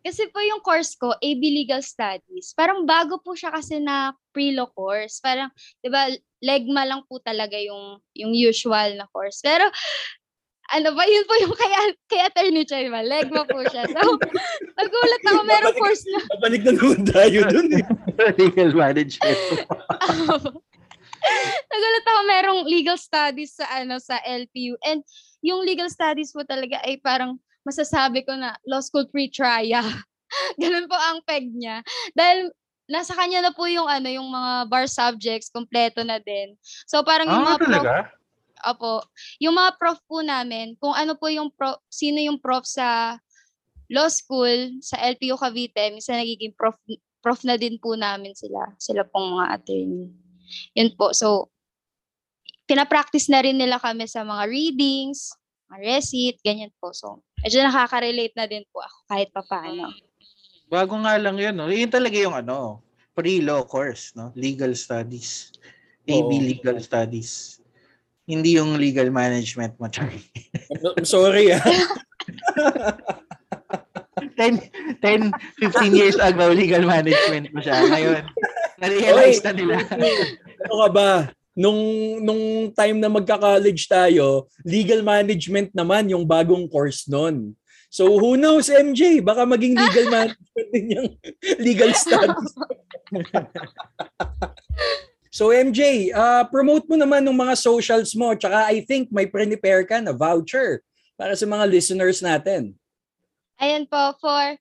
Kasi po yung course ko, AB Legal Studies, parang bago po siya kasi na pre-law course. Parang, di ba, legma lang po talaga yung, yung usual na course. Pero, ano ba, yun po yung kay, kay Attorney Choy, ba? Legma po siya. So, nagulat ako, merong Babalik- course na, Babalik na naman tayo dun eh. Legal management. nagulat ako, merong legal studies sa, ano, sa LPU. And, yung legal studies po talaga ay parang, masasabi ko na law school pre-trial. Ganun po ang peg niya. Dahil nasa kanya na po yung ano, yung mga bar subjects, kompleto na din. So parang yung Ah, mga prof, talaga? Opo. Yung mga prof po namin, kung ano po yung prof, sino yung prof sa law school, sa LPU Cavite, minsan nagiging prof, prof na din po namin sila. Sila pong mga attorney. Yun po. So, pinapractice na rin nila kami sa mga readings, mga receipt, ganyan po. So, medyo nakaka-relate na din po ako kahit pa paano. Bago nga lang yun, no? Yun talaga yung ano, pre-law course, no? Legal studies. AB. Legal Studies. Hindi yung legal management mo, Charlie. I'm sorry ah. 10, 10, 15 years ago, legal management mo siya. Ngayon, na-realize na nila. ano ka ba? Nung, nung time na magka-college tayo, legal management naman yung bagong course nun. So who knows, MJ? Baka maging legal management din yung legal studies. so MJ, uh, promote mo naman ng mga socials mo. Tsaka I think may prepare ka na voucher para sa mga listeners natin. Ayan po, for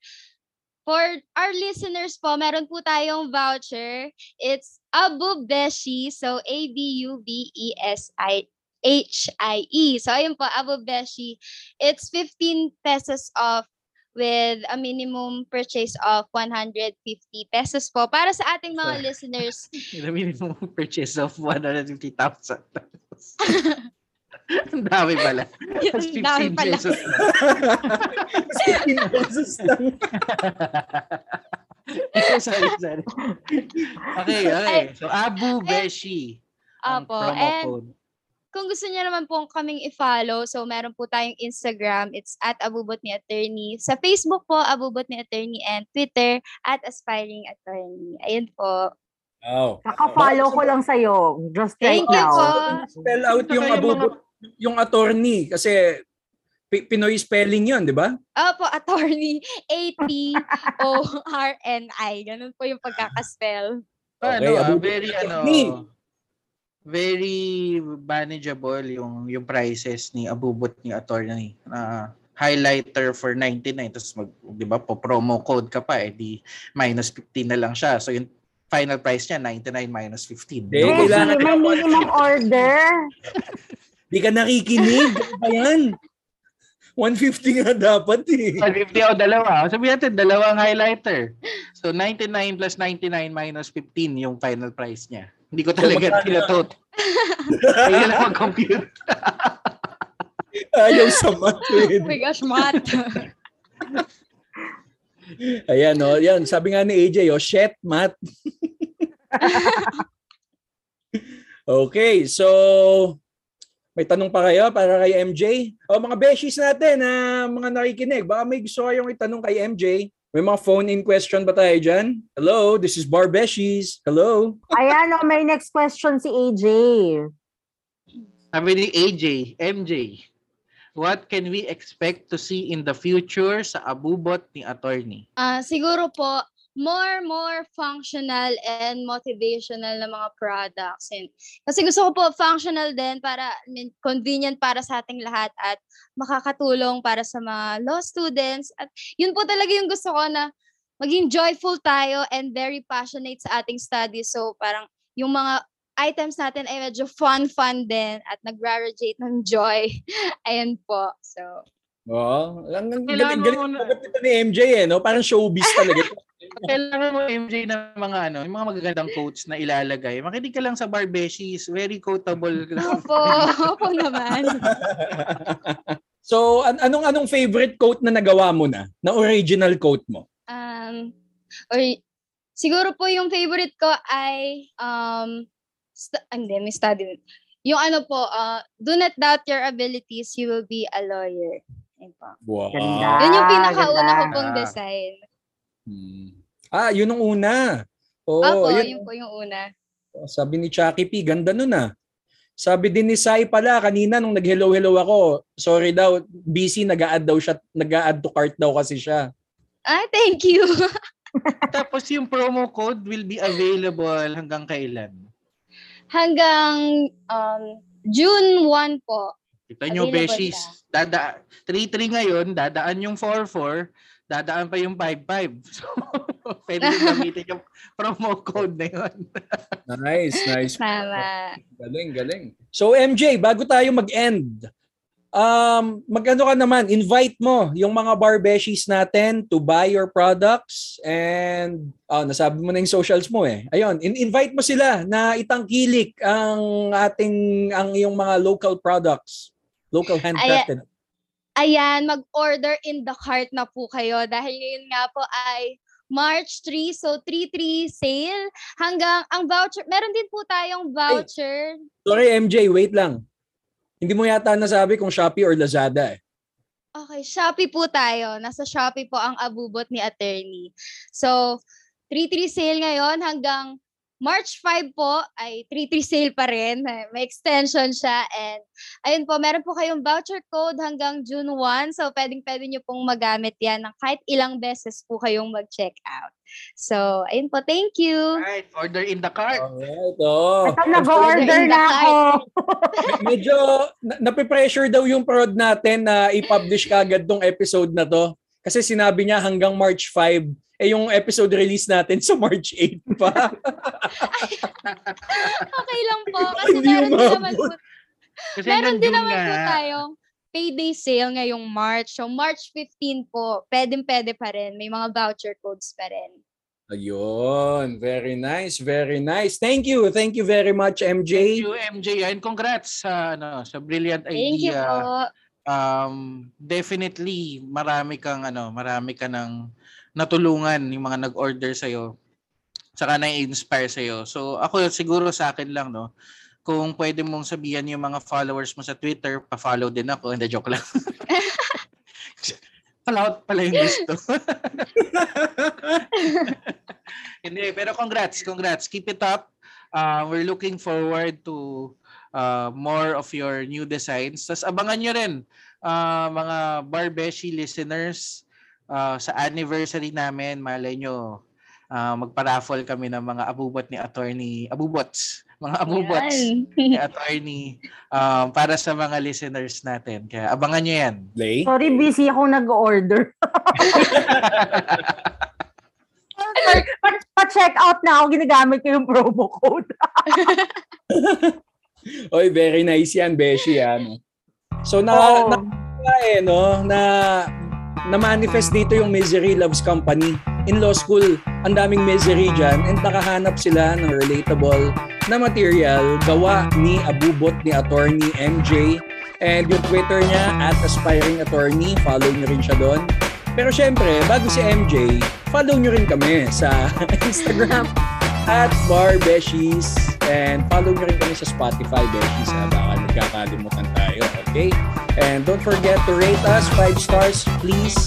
for our listeners po, meron po tayong voucher. It's Abu Beshi. So, A-B-U-B-E-S-I H-I-E. So, ayun po, Abu Beshi. It's 15 pesos off with a minimum purchase of 150 pesos po. Para sa ating mga listeners, Yung minimum purchase of 150,000. Ang dami pala. Mas Ang dami 15 pala. pesos na. 15 pesos lang. sorry, sorry. Okay, okay. So, Abu Beshi. Ang Apo, promo and code. Kung gusto niyo naman po kaming i-follow, so meron po tayong Instagram, it's at Abubot ni Attorney. Sa Facebook po, Abubot ni Attorney and Twitter, at Aspiring Attorney. Ayun po. Wow. Kaka-follow ko lang sa'yo. Just right Thank you now. po. Spell out yung abubot, yung attorney kasi Pi- Pinoy spelling yun, di ba? Opo, Attorney. A-T-O-R-N-I. Ganun po yung pagkakaspell. Okay, ano, ah, very ano. Very manageable yung yung prices ni Abubot ni attorney. Na highlighter for 99 tapos mag 'di ba po promo code ka pa eh di minus 15 na lang siya. So yung final price niya 99 minus 15. Hindi, No? Kailangan- may minimum order. Di ka nakikinig. Ano ba yan? 150 nga dapat eh. 150 o dalawa. Sabi natin, dalawang highlighter. So, 99 plus 99 minus 15 yung final price niya. Hindi ko talaga pinatot. Kaya lang mag-compute. Ayaw sa math. Oh my gosh, Matt. Ayan, oh, yan. Sabi nga ni AJ, oh, shit, Matt. okay, so may tanong pa kayo para kay MJ? O mga beshies natin, na mga nakikinig, baka may gusto kayong itanong kay MJ. May mga phone-in question ba tayo dyan? Hello, this is Bar Beshies. Hello. Ayan, oh, may next question si AJ. Sabi ni AJ, MJ, what can we expect to see in the future sa abubot ni attorney? Ah, siguro po, more, more functional and motivational na mga products. And, kasi gusto ko po functional din para I mean, convenient para sa ating lahat at makakatulong para sa mga law students. At yun po talaga yung gusto ko na maging joyful tayo and very passionate sa ating studies. So parang yung mga items natin ay medyo fun-fun din at nag-radiate ng joy. Ayan po. So, Oo. Ang ang galing, galing nito ni MJ eh, no? Parang showbiz talaga. Kailangan mo MJ ng mga ano, yung mga magagandang quotes na ilalagay. Makinig ka lang sa Barbeshies, very quotable. opo, opo naman. so, an- anong anong favorite quote na nagawa mo na? Na original quote mo? Um, or, siguro po yung favorite ko ay, um, st- hindi, may study. Yung ano po, uh, do not doubt your abilities, you will be a lawyer. Yun po. Wow. Ganda. Yun yung pinakauna ko ganda. pong Ah. design. Hmm. Ah, yun ang una. Oo, Opo, yun. yun po yung una. Sabi ni Chucky P, ganda nun ah. Sabi din ni Sai pala kanina nung nag-hello-hello ako, sorry daw, busy, nag-a-add daw siya, nag-a-add to cart daw kasi siya. Ah, thank you. Tapos yung promo code will be available hanggang kailan? Hanggang um, June 1 po. Kita nyo, Beshies. Dada, 3-3 ngayon, dadaan yung 4-4, dadaan pa yung 55. So, pwede gamitin yung promo code na yun. Nice, nice. Tama. Galing, galing. So MJ, bago tayo mag-end, um, magano ka naman, invite mo yung mga barbeshies natin to buy your products and oh, nasabi mo na yung socials mo eh. Ayun, in- invite mo sila na itangkilik ang ating ang yung mga local products, local handcrafted. Ayan, mag-order in the cart na po kayo dahil ngayon nga po ay March 3, so 3-3 sale hanggang ang voucher. Meron din po tayong voucher. Sorry MJ, wait lang. Hindi mo yata nasabi kung Shopee or Lazada eh. Okay, Shopee po tayo. Nasa Shopee po ang abubot ni attorney. So, 3-3 sale ngayon hanggang March 5 po ay 3-3 sale pa rin. May extension siya. And ayun po, meron po kayong voucher code hanggang June 1. So, pwedeng-pwede nyo pong magamit yan ng kahit ilang beses po kayong mag-check out. So, ayun po, thank you. Right, order in the cart. Alright, oh. Ito, nag-order na ako. Medyo na- napipressure daw yung prod natin na i-publish kagad tong episode na to. Kasi sinabi niya hanggang March 5. Eh yung episode release natin sa March 8 pa. Okay lang po. Kasi Hindi meron din naman po. Kasi meron din naman po nga. tayong payday sale ngayong March. So, March 15 po, pwedeng-pwede pa rin. May mga voucher codes pa rin. Ayun. Very nice. Very nice. Thank you. Thank you very much, Thank MJ. you, MJ. And congrats sa, ano, sa brilliant Thank you idea. po. um definitely marami kang ano, marami ka ng natulungan yung mga nag-order sa iyo. Saka na-inspire sa iyo. So ako siguro sa akin lang no, kung pwede mong sabihan yung mga followers mo sa Twitter, pa-follow din ako. Hindi joke lang. Follow pala yung gusto. Hindi, pero congrats, congrats. Keep it up. Uh, we're looking forward to uh, more of your new designs. Tapos abangan nyo rin uh, mga Barbeshi listeners uh, sa anniversary namin. Malay nyo, uh, magpa-raffle kami ng mga abubot ni attorney, abubots, mga abubots ni attorney um, para sa mga listeners natin. Kaya abangan nyo yan. Lay? Sorry, busy ako nag-order. Pa- Pa-check out na ako, ginagamit ko yung promo code. Oy, very nice yan, Beshi. Yan. So, na, na, na, eh, no, na, na-manifest dito yung Misery Loves Company. In law school, ang daming misery dyan and nakahanap sila ng relatable na material gawa ni Abubot ni attorney MJ and yung Twitter niya at aspiring attorney, follow nyo rin siya doon. Pero syempre, bago si MJ, follow nyo rin kami sa Instagram at Bar Beshies and follow nyo rin kami sa Spotify Beshies ha, baka nagkakalimutan tayo, okay? And don't forget to rate us 5 stars please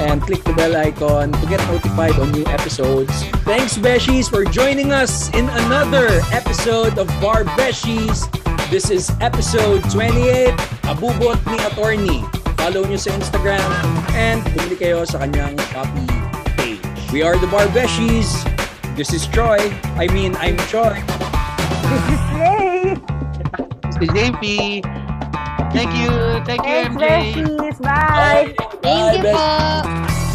and click the bell icon to get notified on new episodes. Thanks Beshies for joining us in another episode of Bar Beshies. This is episode 28, Abubot ni Attorney. Follow nyo sa Instagram and bumili kayo sa kanyang Shopee page. We are the Bar Beshies. This is Troy. I mean, I'm Troy. This is Slay! Si JP. Thank you. Thank you, Thanks, MJ. Beshies! Bye! Thank you Bye, po.